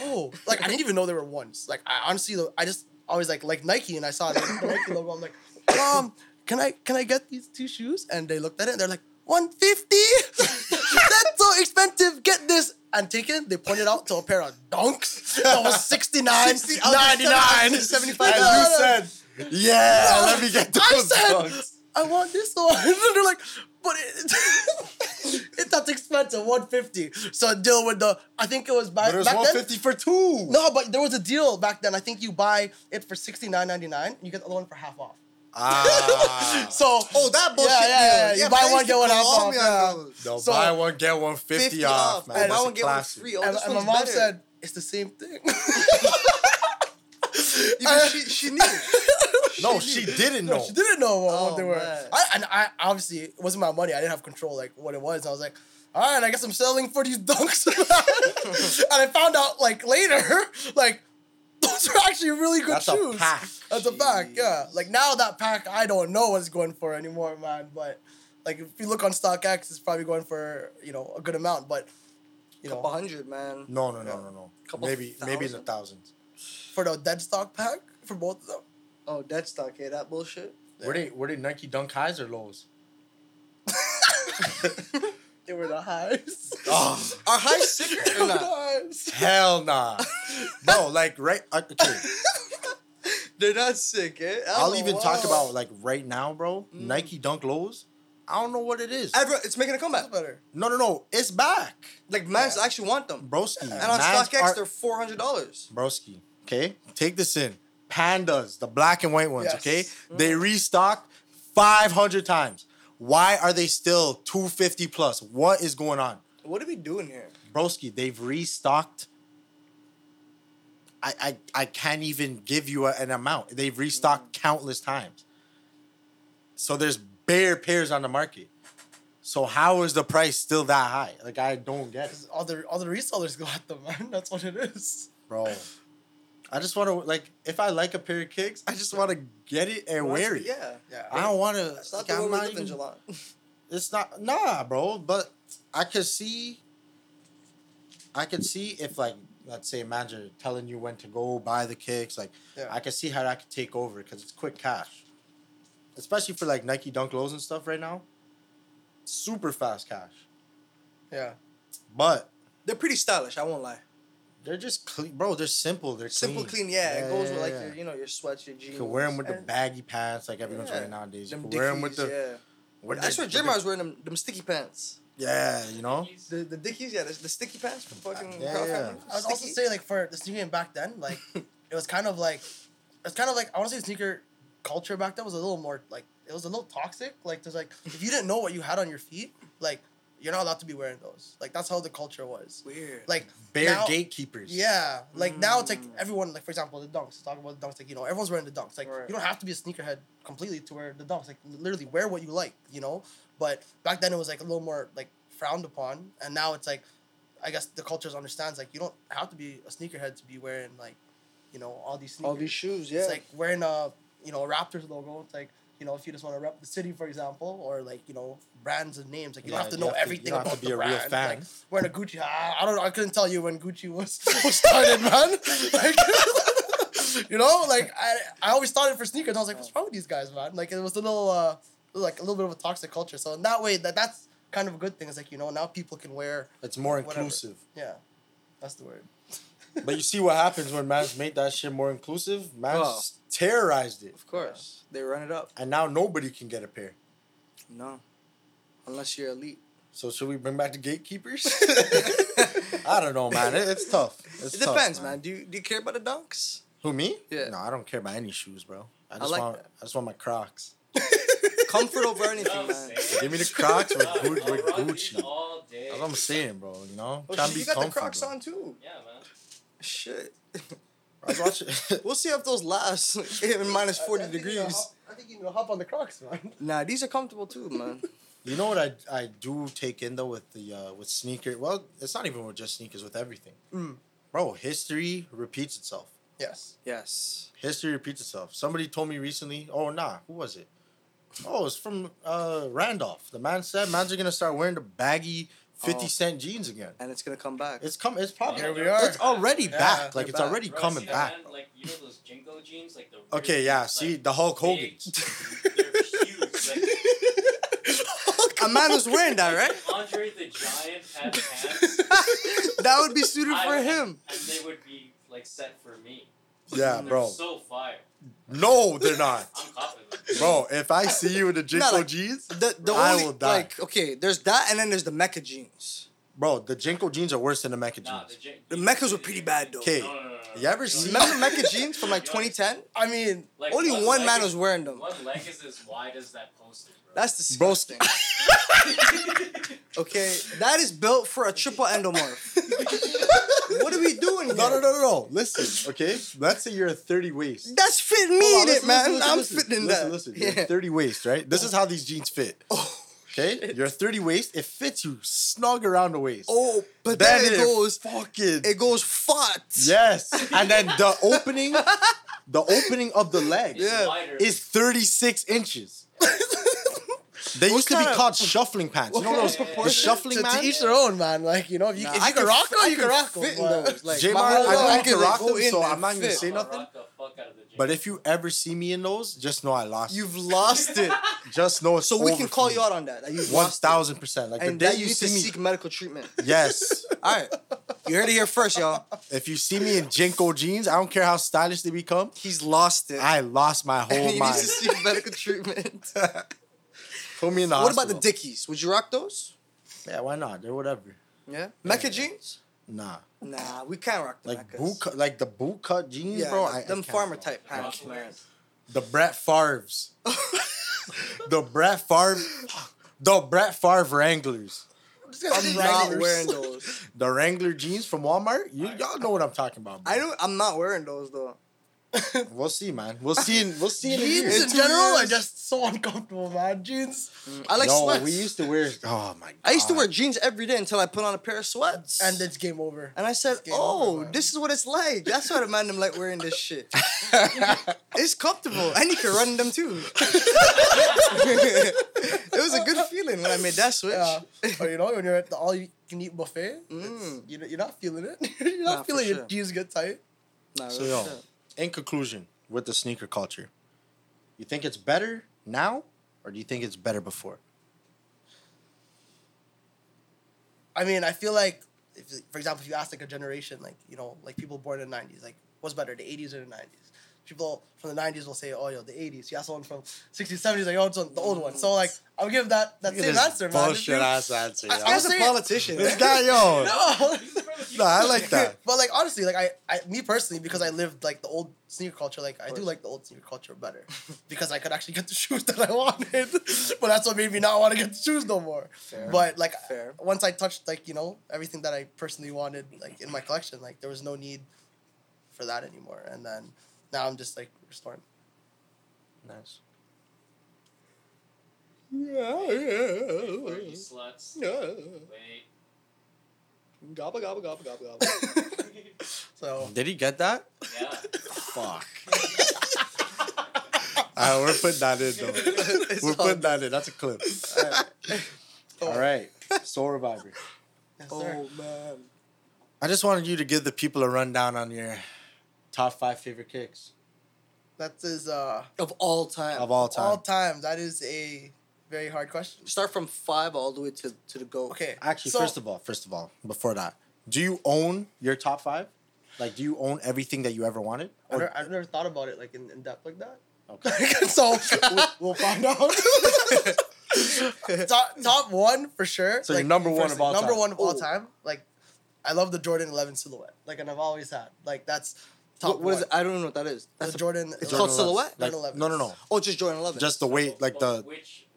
oh, like I didn't even know there were ones. Like I honestly, I just always like like Nike and I saw the, the Nike logo. I'm like, mom, can I can I get these two shoes? And they looked at it and they're like, 150? [laughs] That's so expensive. Get this. And taken, they pointed out to a pair of dunks that was [laughs] 69, 60 99, 75 And you said, yeah, let me get those I said, dunks. I want this one. [laughs] And they're like, but it, [laughs] it that's expensive, 150. So deal with the I think it was back, But it was back then. 150 for two. No, but there was a deal back then. I think you buy it for sixty nine ninety nine. You get the other one for half off. Ah. [laughs] So Oh, that bullshit. Yeah, yeah, yeah. deal. You buy one, get to one half call off, me on yeah. those. No, So- buy one, get one 50, 50 off, off. man. Buy one, get one free. Oh, and, and my mom better. said it's the same thing. [laughs] Even she, she knew. [laughs] No, she didn't know. No, she didn't know what, what Oh, they were. man. I, and I obviously it wasn't my money. I didn't have control like what it was. I was like, all right, I guess I'm selling for these dunks. and I found out like later, like those are actually really good That's a shoes. pack. That's a pack, yeah. Like now that pack, I don't know what's going for anymore, man. But like if you look on StockX, it's probably going for you know a good amount. But you Couple know hundred, man. No, no, no, no, no. Couple maybe, maybe in the thousands. for the dead stock pack for both of them. Oh, dead stock, yeah, that bullshit. Were they, were they Nike Dunk highs or lows? [laughs] [laughs] They were the highs. [laughs] Oh, Are high sicker or not? highs. hell nah. Bro, like, right, okay. [laughs] They're not sick, eh? I I'll even know. talk about, like, right now, bro. Mm. Nike Dunk lows. I don't know what it is. Everyone, it's making a comeback. That's better. No, no, no. It's back. Like, mans Yeah. actually want them. Broski. And on Mans StockX, are- they're four hundred dollars. Broski. Okay, take this in. Pandas, the black and white ones. Yes. Okay, they restocked five hundred times. Why are they still two fifty plus? What is going on, What are we doing here? Broski? They've restocked. I I, I can't even give you a- an amount. They've restocked mm. countless times. So there's bare pairs on the market. So how is the price still that high? Like I don't get it. all the all the resellers got them, man. [laughs] That's what it is. bro. I just want to like if I like a pair of kicks, I just want to get it and wear it. Yeah. Yeah. I don't want to. That's not Like, the way I'm we not live in even. July. [laughs] It's not nah, bro. But I could see. I could see if like let's say manager telling you when to go buy the kicks, like Yeah. I could see how that could take over because it's quick cash, especially for like Nike Dunk lows and stuff right now. Super fast cash, Yeah. but They're pretty stylish. I won't lie. They're just clean, bro. They're simple. They're Simple, clean. clean. Yeah, it goes with like yeah. your, you know, your sweats, your jeans. You can wear them with the baggy pants like everyone's Yeah. wearing nowadays. You can wear them with the. yeah. with I the- swear, with Jim the- was wearing them, them sticky pants. Yeah, you know. The the Dickies, yeah, the, the sticky pants from uh, fucking. Yeah, Proud yeah. Family. I would also saying like for the sneaker game back then, like [laughs] it was kind of like it's kind of like I want to say sneaker culture back then was a little more like it was a little toxic. Like there's like if you didn't know what you had on your feet, like you're not allowed to be wearing those. Like that's how the culture was. weird. Like Bare now- gatekeepers. Yeah, like now it's like Mm. everyone like for example the dunks. Talk about the dunks. Like you know everyone's wearing the dunks. Like Right. you don't have to be a sneakerhead completely to wear the dunks. Like literally wear what you like. You know. But back then it was like a little more like frowned upon, and now it's like, I guess the culture understands like you don't have to be a sneakerhead to be wearing like, you know, all these sneakers. All these shoes, yeah. It's like wearing a you know a Raptors logo. It's like you know if you just want to rep the city, for example, or like you know brands and names. Like you Yeah, don't have to you know have to- you everything don't have about to be the a real brand. fan. Like wearing a Gucci. I, I don't know. I couldn't tell you when Gucci was, [laughs] was started, man. Like. [laughs] You know, like I, I always thought it for sneakers. and I was like, what's wrong with these guys, man? Like it was a little, uh, like a little bit of a toxic culture. So in that way, that that's kind of a good thing. It's like you know now people can wear. It's more Whatever. inclusive. Yeah, that's the word. But you see what happens when man's made that shit more inclusive? Man's Oh. terrorized it. of course, they run it up. And now nobody can get a pair. No, unless you're elite. So should we bring back the gatekeepers? [laughs] [laughs] I don't know, man. It, it's tough. It's It tough, depends, man. Do you do you care about the dunks? Who me? Yeah. No, I don't care about any shoes, bro. I just like want that. I just want my Crocs. [laughs] Comfort over anything, You know what I'm man. saying? Give me the Crocs with, Nah, Gucci, with rock these Gucci. all day. That's what I'm saying, bro. You know, Oh, Trying shit, to you be got the comfy, Crocs bro. on too. Yeah, man. Shit. [laughs] I was watching. [laughs] We'll see if those last [laughs] in minus forty degrees. I think you can hop on the Crocs, man. Nah, these are comfortable too, man. you know what I I do take in though with the uh, with sneaker. Well, it's not even with just sneakers. With everything, Mm. bro. History repeats itself. Yes. Yes. History repeats itself. Somebody told me recently. Oh nah, who was it? Oh, it's from uh, Randolph. The man said man's are gonna start wearing the baggy fifty Oh. cent jeans again. And it's gonna come back. It's come. It's probably. Here we are. It's already Yeah, back. Like they're it's back. already Bro, coming see back. Man? Like you know those JNCO jeans, like the. Okay, yeah. like, See the Hulk big- Hogan. [laughs] They're huge. Like, [laughs] A man was wearing that, right? [laughs] Andre the Giant had pants. that would be suited I- for him. and they would be like set for me. Yeah, bro. So fire. No, they're not. I'm. Bro, if I see you in the JNCO like- jeans, The the I only will die. like okay, there's that and then there's the Mecca jeans. Bro, the JNCO jeans are worse than the Mecca Nah, jeans. the, Jin- The Meccas were pretty bad though. Okay, No, no, no, no, no. you ever know see- Remember Mecca [laughs] jeans from like 2010? I mean, Like, Only one leg man is- was wearing them. One leg is as wide as that poster, bro. That's Bro, disgusting. okay, that is built for a triple endomorph. [laughs] what are we doing here? No, no, no, no, no. Listen, okay. Let's say you're a 30 waist. That's fitting me on, in it, man. listen, listen, I'm listen. fitting in listen, that. Listen, You're yeah. 30 waist, right? This is how these jeans fit. Oh, Okay, you're 30 waist. It fits you snug around the waist. oh, but then, it goes, fucking it goes fat. yes, [laughs] and then the opening, the opening of the leg Yeah. is 36 inches. [laughs] They What used to be of- called shuffling pants. You know what those kind of the proportion? shuffling to, to each their own, man. Like you know, if you, Nah, if I you can rock fit- them, you can rock them. fit in those. Like, J-Mar, I whole know leg you can is rock go them, in so and I'm not gonna fit. say I'll nothing. Rock the fuck out of the gym. But if you ever see me in those, just know I lost. You've lost it. [laughs] just know it's So we can call you out on that. that you've One lost it. thousand percent. Like And the day that you you need to see me, seek medical treatment. [laughs] yes. All right. You heard it here first, y'all. If you see me in JNCO jeans, I don't care how stylish they become. He's lost it. I lost my [laughs] whole he mind. needs to seek medical treatment. Put me in the what about the hospital. Dickies? Would you rock those? Yeah, why not? They're whatever. Yeah. Mecca jeans? Nah, Nah, we can't rock the like boot cut, like the boot cut jeans, Yeah, bro. like I, I them can't. farmer type pants, Rock man. wears. The Brett Favre's. [laughs] the Brett Favre. The Brett Favre Wranglers. I'm not wearing those. The Wrangler jeans from Walmart. You y'all know what I'm talking about. Bro. I don't. I'm not wearing those though. We'll see, man. We'll see. In, we'll see in a. Jeans in two general are just so uncomfortable, man. Jeans I like no, sweats. we used to wear. Oh my god. I used to wear jeans every day until I put on a pair of sweats. and it's game over. And I said, "Oh, over, this is what it's like. That's why the man them like wearing this shit. [laughs] it's comfortable, and you can run them too. [laughs] it was a good feeling when I made that switch. Yeah. or you know, when you're at the all you can eat buffet, Mm. you you're not feeling it. [laughs] you're not Nah, for feeling your jeans get tight. Nah, So real yo, shit. In conclusion, with the sneaker culture, you think it's better now, or do you think it's better before? I mean, I feel like, if, for example, if you ask like a generation, like you know, like people born in the '90s, like what's better, the '80s or the '90s? People from the '90s will say, "Oh, yo, the '80s." You ask someone from '60s, '70s, like, "Oh, it's on the old one." So like, I'll give that that Look same this answer, man. Bullshit you- ass answer. I- yo. I He's a politician. [laughs] Eh? This guy, yo. No. [laughs] No, I like [laughs] that. But like honestly, like I, I, me personally, because I lived like the old sneaker culture, like I do like the old sneaker culture better, [laughs] because I could actually get the shoes that I wanted. [laughs] but that's what made me not want to get the shoes no more. Fair. But like Fair. once I touched like you know everything that I personally wanted like in my collection, like there was no need for that anymore. And then now I'm just like restoring. Nice. Yeah, Where you sluts. yeah. Wait. Gobble, gobble, gobble, gobble, gobble. [laughs] So Did he get that? Yeah. Fuck. Alright, [laughs] we're putting that in though. [laughs] We're putting that in. That's a clip. All right. Sole Reviver. yes, sir. oh man. I just wanted you to give the people a rundown on your top five favorite kicks that is uh Of all time. of all time. all time. That is a very hard question. Start from five all the way to, to the goal. Okay. Actually, so- first of all, first of all, before that, do you own your top five? Like, do you own everything that you ever wanted? I Or- never, I've never thought about it like in, in depth like that. okay. [laughs] so [laughs] we'll, we'll find out. [laughs] top, top one for sure. So your number one of firstly, all number time. one of all Ooh. time. Like, I love the Jordan Eleven silhouette. Like, and I've always had. Like, that's top What, what is one. it? I don't even know what that is. That's a- Jordan. It's 11. called silhouette? Like, Jordan 11. no, no, no. oh, just Jordan 11. Just the weight, like the Which which one?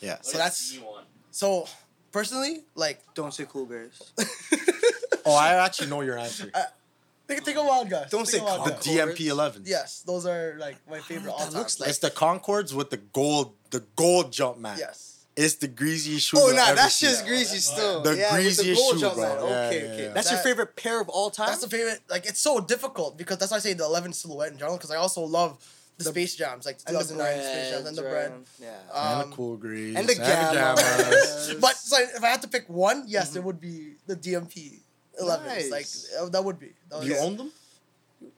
Yeah. What So is that's- the one. So personally, like, Don't say cool bears. [laughs] Oh, I actually know your answer. I- take take a wild guess. Don't Take say a The DMP 11. Yes, those are like my ah, favorite all that looks like- It's the Concords with the gold, the gold jump man. yes. It's the greasiest shoe. Oh, you'll nah, that's see. just greasy still. The yeah, with greasiest gold shoe, jump bro. man. Yeah, Okay, yeah, okay. yeah. That's your favorite pair of all time? That's the favorite. Like it's so difficult because that's why I say the eleven silhouette in general. Because I also love the, The- Space Jams, like and the 2009 Space Jams and the Bred. Yeah. And Um, the Cool Greys. and the gamma. gammas. [laughs] But so if I had to pick one, yes, it would be the DMP 11s. Nice. Like uh, that would be. That Do you was- own them?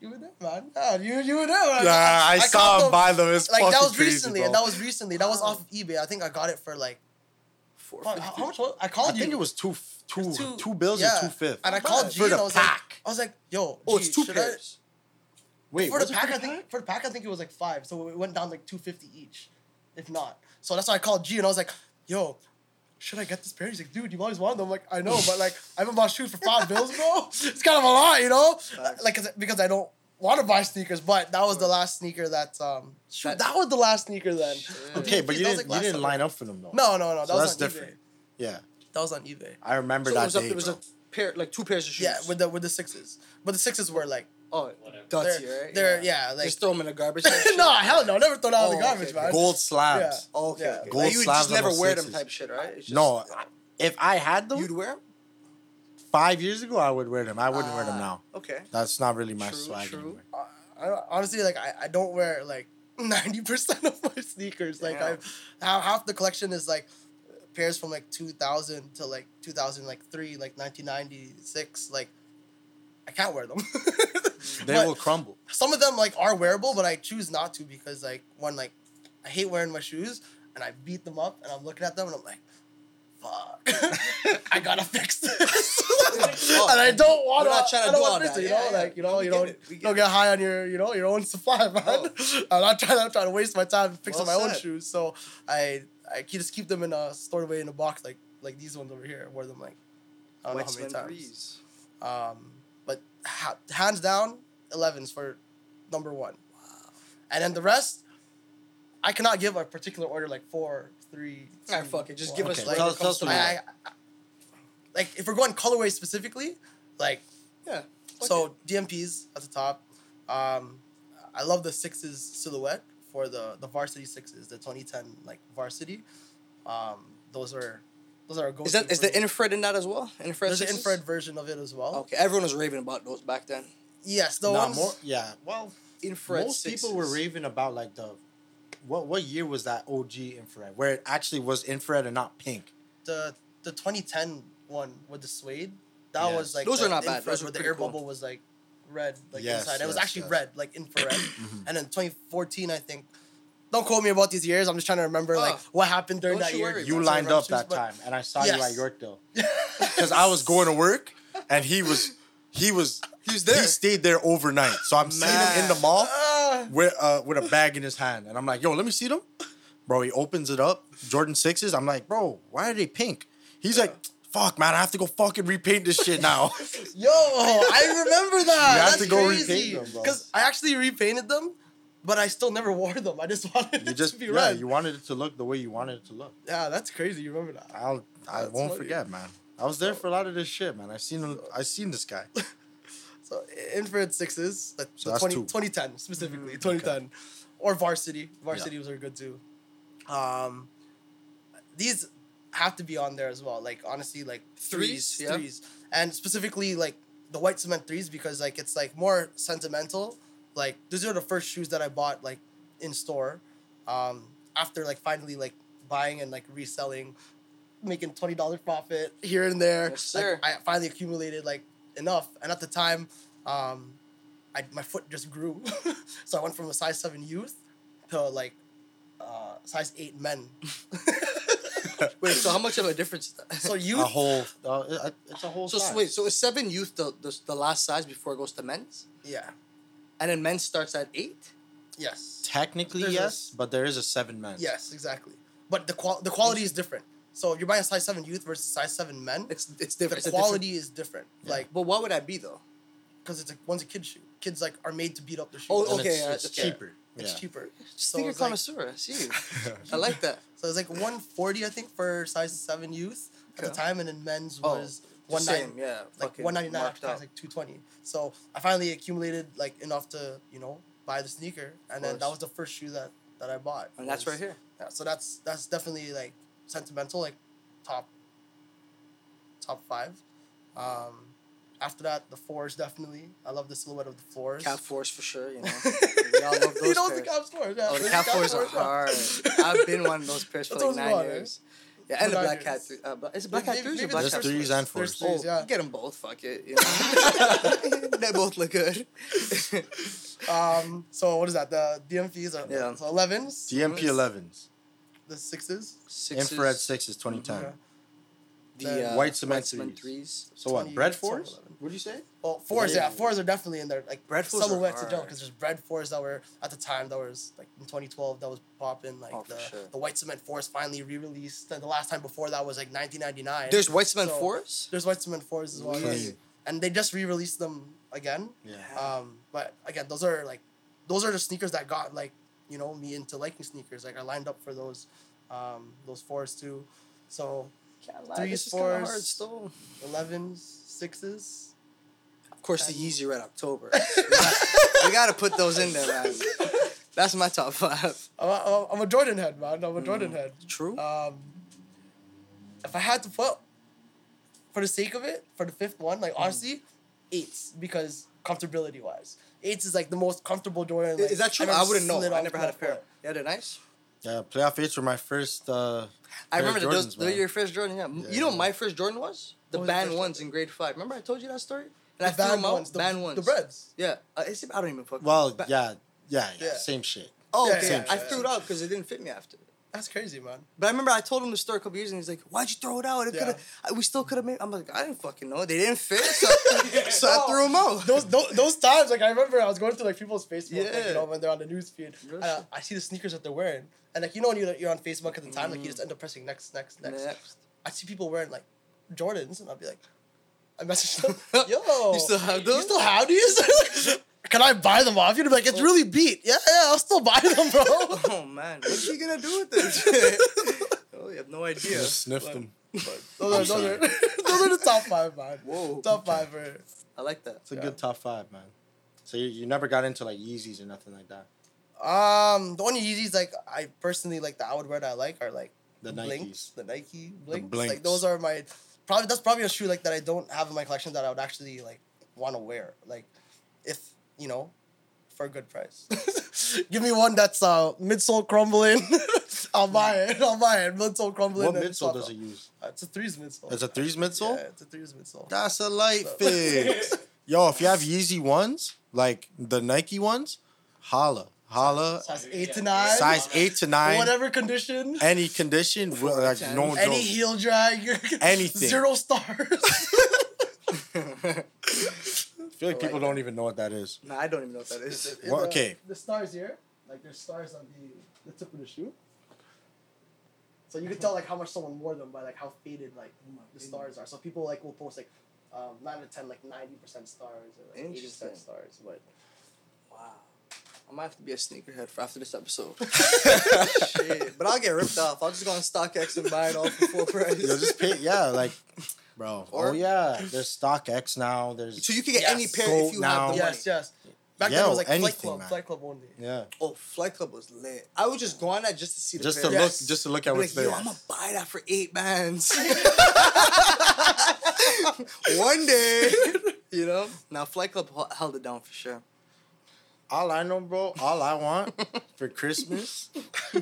You were there, man. Yeah, you you were there. Nah, I, caught saw him them- buy them. It's Like that was crazy, recently, bro. that was recently. That was off of eBay. I think I got it for like Four fuck, how, how much was I called I you? think it was two, two, It was two bills yeah. or two fifths. And I called bad. G For and I was pack. like, I was like, yo, Oh, G, it's two should I- pairs. Wait, for the was it pack, I the think for the pack, I think it was like five. So it went down like two fifty each, if not. So that's why I called G and I was like, "Yo, should I get this pair?" He's like, "Dude, you always wanted them." I'm like, "I know, but like I haven't bought shoes for five [laughs] bills, bro. It's kind of a lot, you know. Facts. Like 'cause- because I don't want to buy sneakers, but that was the last sneaker that um shoot, That- that was the last sneaker then. Okay, but you didn't like, you didn't last line up for them though. No, no, no. That So was that's different. eBay. Yeah, That was on eBay. I remember So it that was, a, it was a pair, like two pairs of shoes. Yeah, with the with the sixes, but the sixes were like oh, Whatever. gutsy, they're, right? they're yeah, like Just throw them in the garbage. [laughs] no hell no, never throw that out in the Oh, garbage, okay, man. gold slabs. Yeah. Okay, Yeah. okay. Gold Like, you would slabs just on never those wear them sixes. type shit, right? It's just- No, if I had them You'd wear them? five years ago, I would wear them. I wouldn't wear them Ah, now. Okay. That's not really my True, swag true. anymore. I, honestly, like I, I don't wear like [laughs] ninety percent of my sneakers. Like Damn. I, half, half the collection is like pairs from like two thousand to like two thousand like three, like nineteen ninety six. Like I can't wear them. [laughs] They will crumble. Some of them like are wearable, but I choose not to because like one like I hate wearing my shoes and I beat them up and I'm looking at them and I'm like. Fuck! [laughs] I gotta fix this, [laughs] and I don't want We're not trying to do all that. it, You Yeah, know, yeah. like you know, We you don't. Get don't get high on your you know your own supply, man. Oh. I'm not trying. I'm trying to waste my time fixing Well my own shoes, so I I just keep them in a stored away in a box like like these ones over here. I wore them like I don't know how many times. Breeze. Um, ha- hands down, 11s for number one. And then the rest, I cannot give a particular order like four, three. Alright, fuck it, just one. give us Okay, like, tell- tell us I, you. I, I- like if we're going colorway specifically, like Yeah. so it. DMPs at the top. Um, I love the sixes silhouette for the the varsity sixes, the 2010 like varsity. Um, those are those are a Is that is the infrared in that as well? Infrared. There's an infrared version of it as well. Okay, everyone was raving about those back then. Yes, the Nah, ones. more, yeah. Well, Infrared. most people were raving about like the what what year was that OG infrared where it actually was infrared and not pink. the the 2010 one with the suede. That Yes. was like Those are not bad. Those are where the air cool. bubble was like red, like Yes, inside. It was actually yes. red, like infrared. [coughs] Mhm. and then 2014, I think. Don't quote me about these years. I'm just trying to remember like Oh. what happened during that you year. You lined up that but- time, and I saw you at Yorkdale [laughs] because I was going to work, and he was he was He was he stayed there overnight. So I'm seeing him in the mall Ah. with uh with a bag in his hand, and I'm like, "Yo, let me see them." Bro, he opens it up, Jordan sixes. I'm like, "Bro, why are they pink?" He's like, "Fuck, man, I have to go fucking repaint this shit now." [laughs] Yo, I remember that. You have That's to go crazy. repaint them, bro. Because I actually repainted them, but I still never [laughs] wore them. I just [laughs] wanted you it just to be yeah, red. you wanted it to look the way you wanted it to look. yeah, that's crazy. You remember that? I'll I That's won't funny. forget, man. I was there for a lot of this shit, man. I seen him. I seen this guy. [laughs] So infrared sixes, like So the that's 20, two. 2010 specifically, Mm, 2010, or varsity. Varsity was very good too. Um, these have to be on there as well. Like honestly, like Threes, threes, yeah. threes, and specifically like the white cement threes because like it's like more sentimental. Like these are the first shoes that I bought like in store, um, after like finally like buying and like reselling, making twenty dollars profit here and there. Yes, Like. I finally accumulated like enough, and at the time, um, I my foot just grew, [laughs] so I went from a size seven youth to like uh, size eight men. [laughs] Wait, so how much of a difference is that? so [laughs] A whole, uh, it's a whole. So size. wait, so is seven youth the, the the last size before it goes to men's, yeah, and then men's starts at eight? yes, technically There's a- yes, but there is a seven man. yes, exactly. But the qual the quality is different. So if you're buying a size seven youth versus size seven men, It's it's the different. it's a quality is different. Yeah. Like But what would that be though? because it's a one's a kid shoe. Kids like are made to beat up their shoes. Oh, And okay, it's, it's okay. cheaper. It's yeah. cheaper. Sneaker it's like- connoisseur. I see you. I like that. So it's like 140, I think, for size seven youth at the time, and then men's Oh, was The 190. same, yeah. like fucking 199 after tax, like 220 so i finally accumulated like enough to you know buy the sneaker and then that was the first shoe that that i bought And that's right here. yeah, so that's that's definitely like sentimental like top top five um after that the fours definitely i love the silhouette of the fours Cap fours for sure. You know, [laughs] we all love those you know the pairs. cap fours yeah Oh, the there's Cap Force are hard. I've been one of those pairs [laughs] for like nine years. Yeah, and the Black Cat. years. Three, uh, Bla- is it Black Cat Maybe- threes or maybe Black There's Cat threes and There's fours. threes, Oh, yeah. get them both. Fuck it. You know? [laughs] they both look good. um so what is that the dmps are Yeah. so 11s DMP 11s, the sixes Sixes, infrared sixes, 2010. Yeah. The uh, White cement cement threes. threes. So what? Bred fours? What do you say? Well, fours, Yeah. yeah, fours are definitely in there. Like Bred fours are silhouettes in general, hard. because there's Bred fours that were at the time that was like in 2012 that was popping. Like Oh, the, sure. the white cement fours finally re-released. And the last time before that was like 1999. There's white cement So- fours. there's white cement fours as well, Clean. yes. and they just re-released them again. Yeah. Um, but again, those are like those are the sneakers that got like you know me into liking sneakers. Like I lined up for those um, those fours too. So Can't lie, Threes, this is kinda fours. still. 11s, sixes. Of course, the And- Yeezy Red October. [laughs] we, gotta, put those in there, man. That's my top five. I'm a, I'm a Jordan head, man. I'm a Mm. Jordan head. True. Um, if I had to put, for the sake of it, for the fifth one, Mm. like honestly, eights because comfortability wise, eights is like the most comfortable Jordan. Like, is that true? I've I wouldn't know. I never had a pair. foot. Yeah, they're nice. Yeah, playoff eights were my first. Uh, I Pair of remember those. Jordans, They're your first Jordan. Yeah. M You know what my first Jordan was? The What was band ones Jordan? in grade five. Remember I told you that story? And The I threw band them out. ones, the, band ones. the Breds. Yeah. Uh, it's, I don't even fucking. well, Ba- yeah, yeah, yeah, Yeah. same shit. Oh, Yeah, okay. yeah, I yeah, threw it out because it didn't fit me after. That's crazy, man. But I remember I told him the story a couple years and he's like, "Why'd you throw it out? It Yeah. I- we still could have made." I'm like, "I didn't fucking know. They didn't fit, so, [laughs] so I threw them out." Those, those those times, like I remember, I was going through like people's Facebook, like, you know, when they're on the news feed. Real and I. I see the sneakers that they're wearing, and like you know when you're, you're on Facebook at the time, like you Mm. just end up pressing next, next, next. Next. I see people wearing like Jordans, and I'll be like, I message them, [laughs] yo, You still have those? You still have these? [laughs] Can I buy them off you? To be like, it's really beat. Yeah, yeah, I'll still buy them, bro. [laughs] Oh man, what's she gonna do with this? oh, you have no idea. Just sniffed But- them. [laughs] those, are, those, are, [laughs] those are the top five, man. Whoa. Top five for I like that. It's a Yeah. good top five, man. So you, you never got into like Yeezys or nothing like that. um the only Yeezys like I personally like that I would wear that I like are like The Blinks, Nikes. the Nike Blinks. Blinks. Like those are my probably that's probably a shoe like that I don't have in my collection that I would actually like want to wear. Like if you know, for a good price. [laughs] Give me one that's uh midsole crumbling. [laughs] I'll buy it. I'll buy it. Midsole crumbling. What midsole does it use? Uh, it's a threes midsole. It's a threes midsole. Yeah, it's a threes midsole. That's a light So- fix. [laughs] Yo, if you have Yeezy ones, like the Nike ones, holla, holla. Size eight to nine. Size eight to nine, Whatever condition. any condition, like no Any joke. heel drag. Anything. Zero stars. I feel like people don't even know what that is. Nah, I don't even know what that is. In Well, the- okay. The stars here, like there's stars on the, the tip of the shoe. So you can tell like how much someone wore them by like how faded like the stars are. So people like will post like um, nine out of ten like ninety percent stars or like eighty percent stars. But Wow. I might have to be a sneakerhead for after this episode. [laughs] Shit. But I'll get ripped off. I'll just go on StockX and buy it all for full price. You'll just pay, yeah, like, bro. Or- oh yeah, there's StockX now. There's so you can get Yes. any pair Goat if you now. have the money. yes, yes. Back then Yo, it was like Flight anything, Club, man. Flight Club only. Yeah. Oh, Flight Club was lit. I would just go on that just to see the Just to pair. look, Yes. just to look at Be what's like, there. yo, I'm gonna buy that for eight bands. [laughs] One day, [laughs] you know. Now Flight Club h- held it down for sure. All I know, bro, all I want for Christmas, [laughs]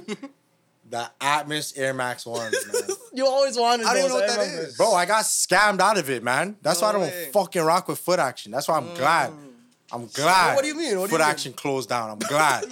the Atmos Air Max ones, man. [laughs] You always wanted I don't those. even know what that remember. is. Bro, I got scammed out of it, man. That's why I don't way. fucking rock with foot action. That's why I'm mm. glad. I'm glad. What do you mean? What do foot you mean? action closed down. I'm glad, [laughs]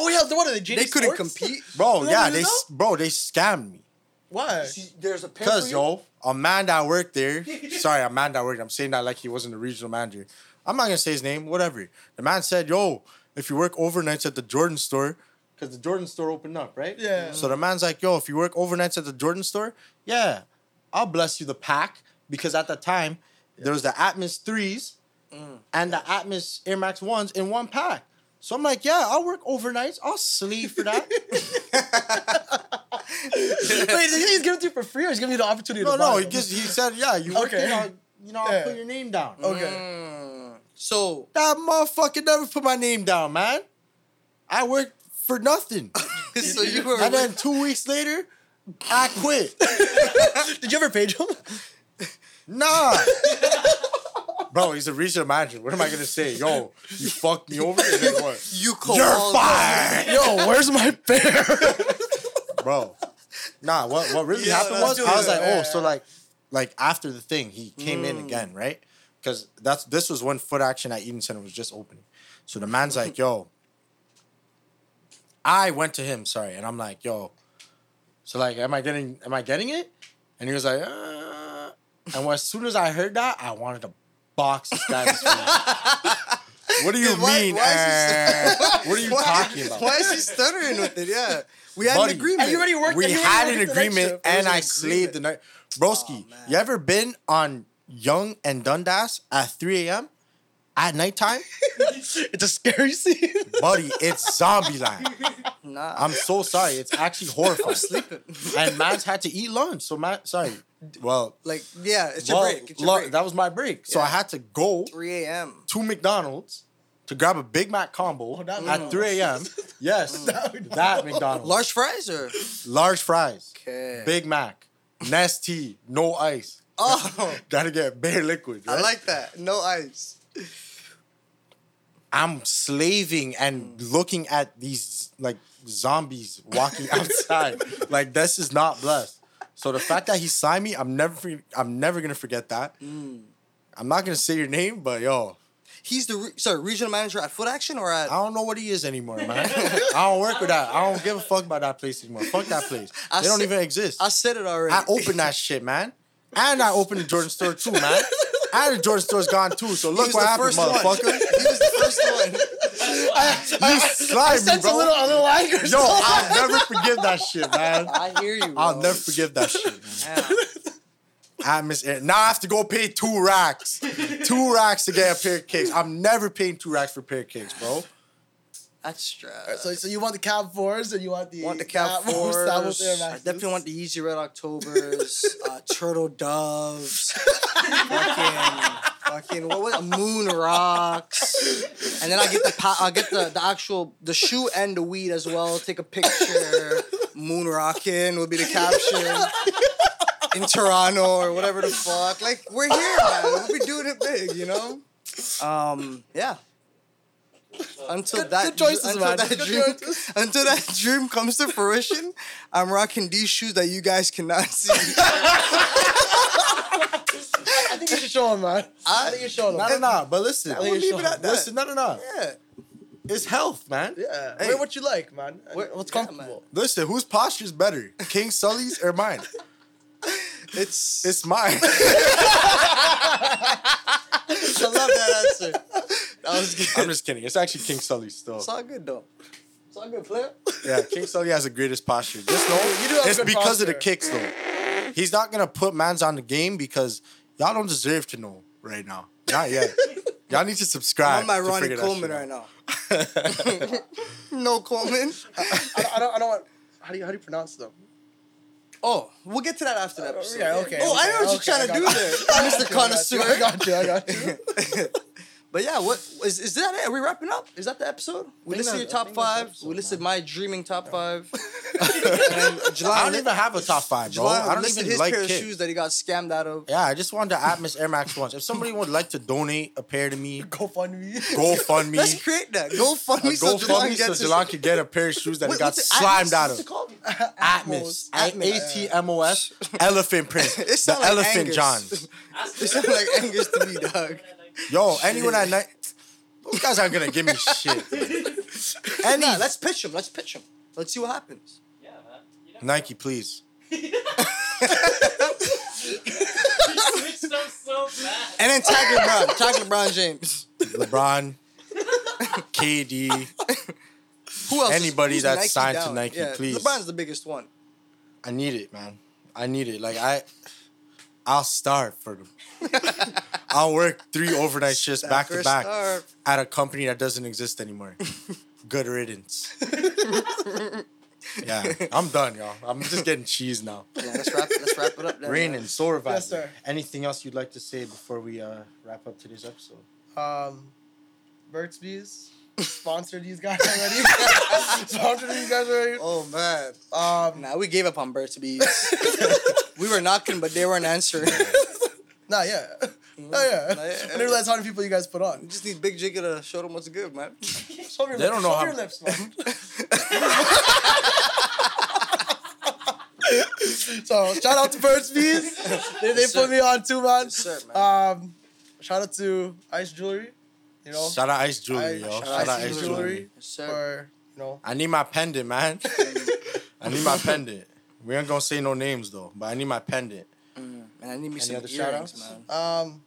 Oh yeah, the what are they? JD They couldn't Sports? compete. bro. You Yeah, don't they, even s- bro, they scammed me. Why? See, there's a pair Cause yo, a man that worked there. sorry, a man that worked. I'm saying that like he wasn't the regional manager. I'm not gonna say his name. Whatever. The man said, "Yo, if you work overnights at the Jordan store, because the Jordan store opened up, right? Yeah. So the man's like, "Yo, if you work overnights at the Jordan store, yeah, I'll bless you the pack because at the time there was the Atmos threes mm. and the Atmos Air Max ones in one pack." So I'm like, "Yeah, I'll work overnights. I'll sleep for that." [laughs] [laughs] Wait, he's giving it to you for free, or he's giving you the opportunity no, to buy no. He just he said, "Yeah, you work Okay. it. I'll, you know, I'll put your name down." Okay. Mm. So, That motherfucker never put my name down, man. I worked for nothing. [laughs] so you were. and then two weeks later, I quit. [laughs] Did you ever page him? Nah. [laughs] Bro, he's a regional manager. What am I gonna say? Yo, you fucked me over and then what? you call You're fired. Yo, where's my bear? Bro. Nah, what what really Yeah, happened was I was it. like, Yeah. oh, so like like after the thing, he came Mm. in again, right? Because that's this was when foot action at Eaton Centre was just opening. So the man's like, yo, I went to him, sorry, and I'm like, yo, so like, am I getting am I getting it? And he was like, uh, and when, as soon as I heard that, I wanted to box this guy in his face. What do you Why- mean? why is he- uh, what are you [laughs] Why- talking about? Why is he stuttering with it? Yeah, we had Buddy. an agreement. And you already worked. we and had worked an agreement shift. There was and an I agreement. slaved the night. Broski, Oh, you ever been on Yonge and Dundas at 3 a.m. at nighttime? [laughs] It's a scary scene. Buddy, it's zombie [laughs] land. Nah, I'm so sorry. It's actually horrifying. sleeping. And man's had to eat lunch. So man, sorry. Well, Like, yeah, it's your break. It's your break. that was my break. So I had to go 3 a.m. to McDonald's to grab a Big Mac combo Oh, at McDonald's. 3 a.m. [laughs] Yes, mm. that McDonald's. Large fries or Large fries. okay. Big Mac. Nestea. No ice. Oh, [laughs] Gotta get bare liquid. I like that. No ice. I'm slaving and looking at these like zombies walking [laughs] outside. like this is not blessed. So the fact that he signed me, I'm never I'm never gonna forget that. Mm. I'm not gonna say your name, but yo, He's the re- sorry regional manager at Foot Action or at I don't know what he is anymore, man. I don't work with that. I don't give a fuck about that place anymore. Fuck that place. [laughs] I They don't said- even exist. I said it already. I opened that shit, man. And I opened the Jordan store too, man. And the Jordan store's gone too. So look what happened, first one. motherfucker. [laughs] he was the first one. [laughs] You slime me, Sense a bro. little, a little anger. Yo, I'll never forgive that shit, man. I hear you. I'll never forgive that shit. Man. Yeah. I miss it. Now I have to go pay two racks. two [laughs] racks to get a pair of kicks. I'm never paying two racks for a pair of kicks, bro. That's stress. So, so you want the Cab Fours and you want the want the Cap Atmos, Fours. Atmos Air I Maxes. definitely want the Yeezy Red Octobers, uh, [laughs] Turtle Doves, [laughs] fucking, fucking what was it? Moon Rocks, and then I get the pa- I get the the actual the shoe and the weed as well. Take a picture. Moon rocking would be the caption. In Toronto or whatever the fuck. Like we're here, man. [laughs] We'll be doing it big, you know. Um, yeah. Until Good- that good choices, until man. that Good dream choices. [laughs] until that dream comes to fruition, I'm rocking these shoes that you guys cannot [laughs] see. I think you should show him, man. I, think you should show him. No, no, no. But listen. We'll leave it at that. Listen, no, no, no. yeah. It's health, man. Yeah. Hey. Wear what you like, man. Wear- What's yeah, comfortable. Listen, whose posture's better? King Sully's or mine? It's, It's mine. [laughs] I love that answer. That was good. I'm just kidding. It's actually King Sully's still. it's all good though. It's all good, player. Yeah, King Sully has the greatest posture. Just know [laughs] You do have it's because of the kicks, though. He's not gonna put mans on the game because y'all don't deserve to know right now. Not yet. [laughs] y'all need to subscribe. I'm on my Ronnie Coleman right now. no Coleman. I, don't, I don't. I don't want. How do you how do you pronounce them? Oh, we'll get to that after the oh, episode. Yeah. Okay. Oh, I know okay, what you're trying to do you. there, Mr. you, I got you, Connoisseur. I got you. I got you. [laughs] But yeah, what is is that it? Are we wrapping up? Is that the episode? We listed your that- I top think that's the five. episode, we listed my dreaming top five. [laughs] July, I don't even have a top five, bro. July I don't even his like pair of kicks. shoes that he got scammed out of. Yeah, I just wanted the Atmos Air Max ones. If somebody would like to donate a pair to me, [laughs] Go fund me. [laughs] GoFundMe. Let's create that. Go fund me so Go Jelon fund me so gets his- can get a pair of shoes that he got what's slimed out of. Atmos. Atmos. A T M O S. Elephant print. The Elephant Angus. John. It sounds like Angus to me, dog. Yo, anyone at night. Those guys aren't gonna give me shit. Any Nah, let's pitch him. Let's pitch him. Let's see what happens. Yeah, man. You know, Nike, please. you switched up so fast. And then tag LeBron. Tag LeBron James. LeBron, [laughs] KD. Who else? is- Anybody who's that's Nike signed to? Nike, yeah, please. LeBron's the biggest one. I need it, man. I need it. Like I, I'll starve for them. I'll work three overnight shifts back to back star. at a company that doesn't exist anymore. [laughs] Good riddance. yeah, I'm done, y'all. I'm just getting cheese now. Yeah, let's wrap. Let's wrap it up. Then, Rain and Sole Reviver. Yes, sir. Anything else you'd like to say before we uh, wrap up today's episode? Um, Burt's Bees sponsored these guys already. [laughs] sponsored these guys already. Oh man. Um, Nah, we gave up on Burt's Bees. [laughs] we were knocking, but they weren't answering. Nah, yeah. [laughs] Oh yeah. Nah, yeah. I never realized how many people you guys put on. You just need Big Jigga to show them what's good, man. [laughs] Show your They don't know show how- your lips, man. [laughs] so shout out to Burt's Bees. They, they Yes, put sir. me on too, man. Yes, sir, man. Um, shout out to Ice Jewelry. You know, Shout out Ice Jewelry, I- yo. shout Shout, out out Ice Ice Jewelry. Jewelry. Yes, sir. for you know. I need my pendant, man. I need my pendant. We ain't gonna say no names though, but I need my pendant. And I need me Any some other earrings, shout-outs? man. Um,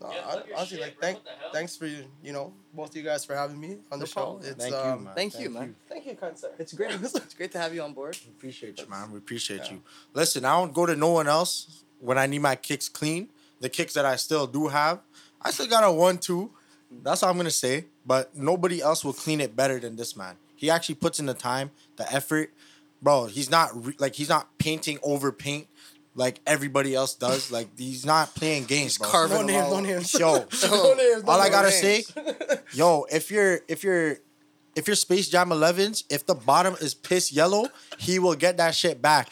no, Yeah, hon- plug your honestly, shit, like bro. thank What the hell? thanks for you you know both of you guys for having me on No the show. problem. It's Thank you, um, man. Thank you, man. Thank you, kind sir. It's great. [laughs] it's great to have you on board. We appreciate you, man. We appreciate Yeah. you. Listen, I don't go to no one else when I need my kicks clean. The kicks that I still do have, I still got a one two. That's all I'm gonna say. But nobody else will clean it better than this man. He actually puts in the time, the effort, bro. He's not re- like he's not painting over paint like everybody else does. Like he's not playing games, bro. carving No names, no names. Yo, no names. [laughs] All I gotta names. say, yo, if you're if you're if you're Space Jam 11s, if the bottom is piss yellow, he will get that shit back,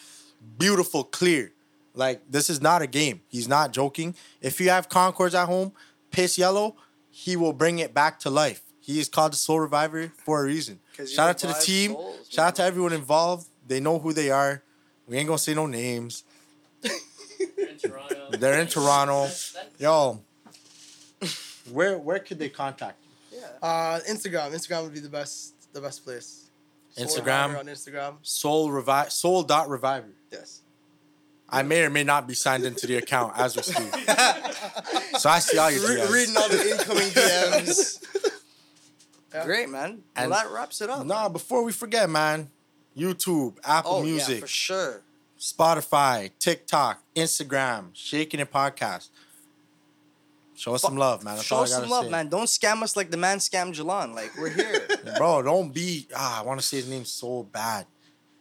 beautiful, clear. Like this is not a game. He's not joking. If you have Concords at home, piss yellow, he will bring it back to life. He is called the Sole Reviver for a reason. Shout out to the team. souls, Shout out to everyone involved. They know who they are. We ain't gonna say no names. They're in Toronto. They're in Toronto. That's- that's- Yo, [laughs] where where could they contact you? Yeah. Uh, Instagram. Instagram would be the best. The best place. Soul Instagram? On Instagram. Soul revive sole dot reviver. Yes. I may or may not be signed into the account as we speak. [laughs] so I see all your Re- DMs. reading all the incoming DMs. [laughs] Yeah. Great, man. And- well, that wraps it up. Nah, before we forget, man. YouTube, Apple oh, Music, yeah, for sure. Spotify, TikTok, Instagram, Shakin' It Podcast. Show us some love, man. That's Show us some love, say. man. Don't scam us like the man scammed Jelon. Like, we're here. [laughs] Bro, don't be. Ah, I want to say his name so bad.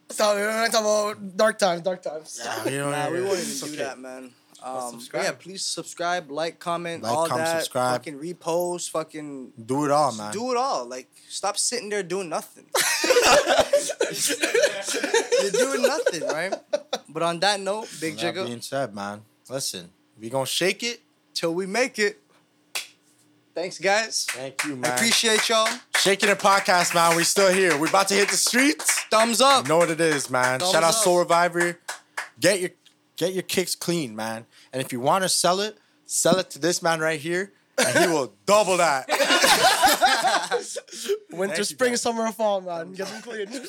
So we're gonna talk about dark times. Dark times. Yeah, you know, nah, we won't even it's do okay. that, man. Um, subscribe. yeah, please subscribe, like, comment, Like, all comment, that. subscribe. Fucking repost, fucking Do it all, man. do it all. Like, stop sitting there doing nothing. [laughs] You're doing nothing, right? But on that note, Big That Jigga, being said, man, listen, we gonna shake it. till we make it. Thanks, guys. Thank you, I man. appreciate y'all. Shakin' It Podcast, man. We still here. We about to hit the streets. Thumbs up. You know what it is, man. Thumbs Shout out up. Sole Reviver. Get your get your kicks clean, man. And if you want to sell it, sell it to this man right here, and he will [laughs] double that. [laughs] Winter, Thank you, spring, guys. summer, fall, man. Get them clean. [laughs]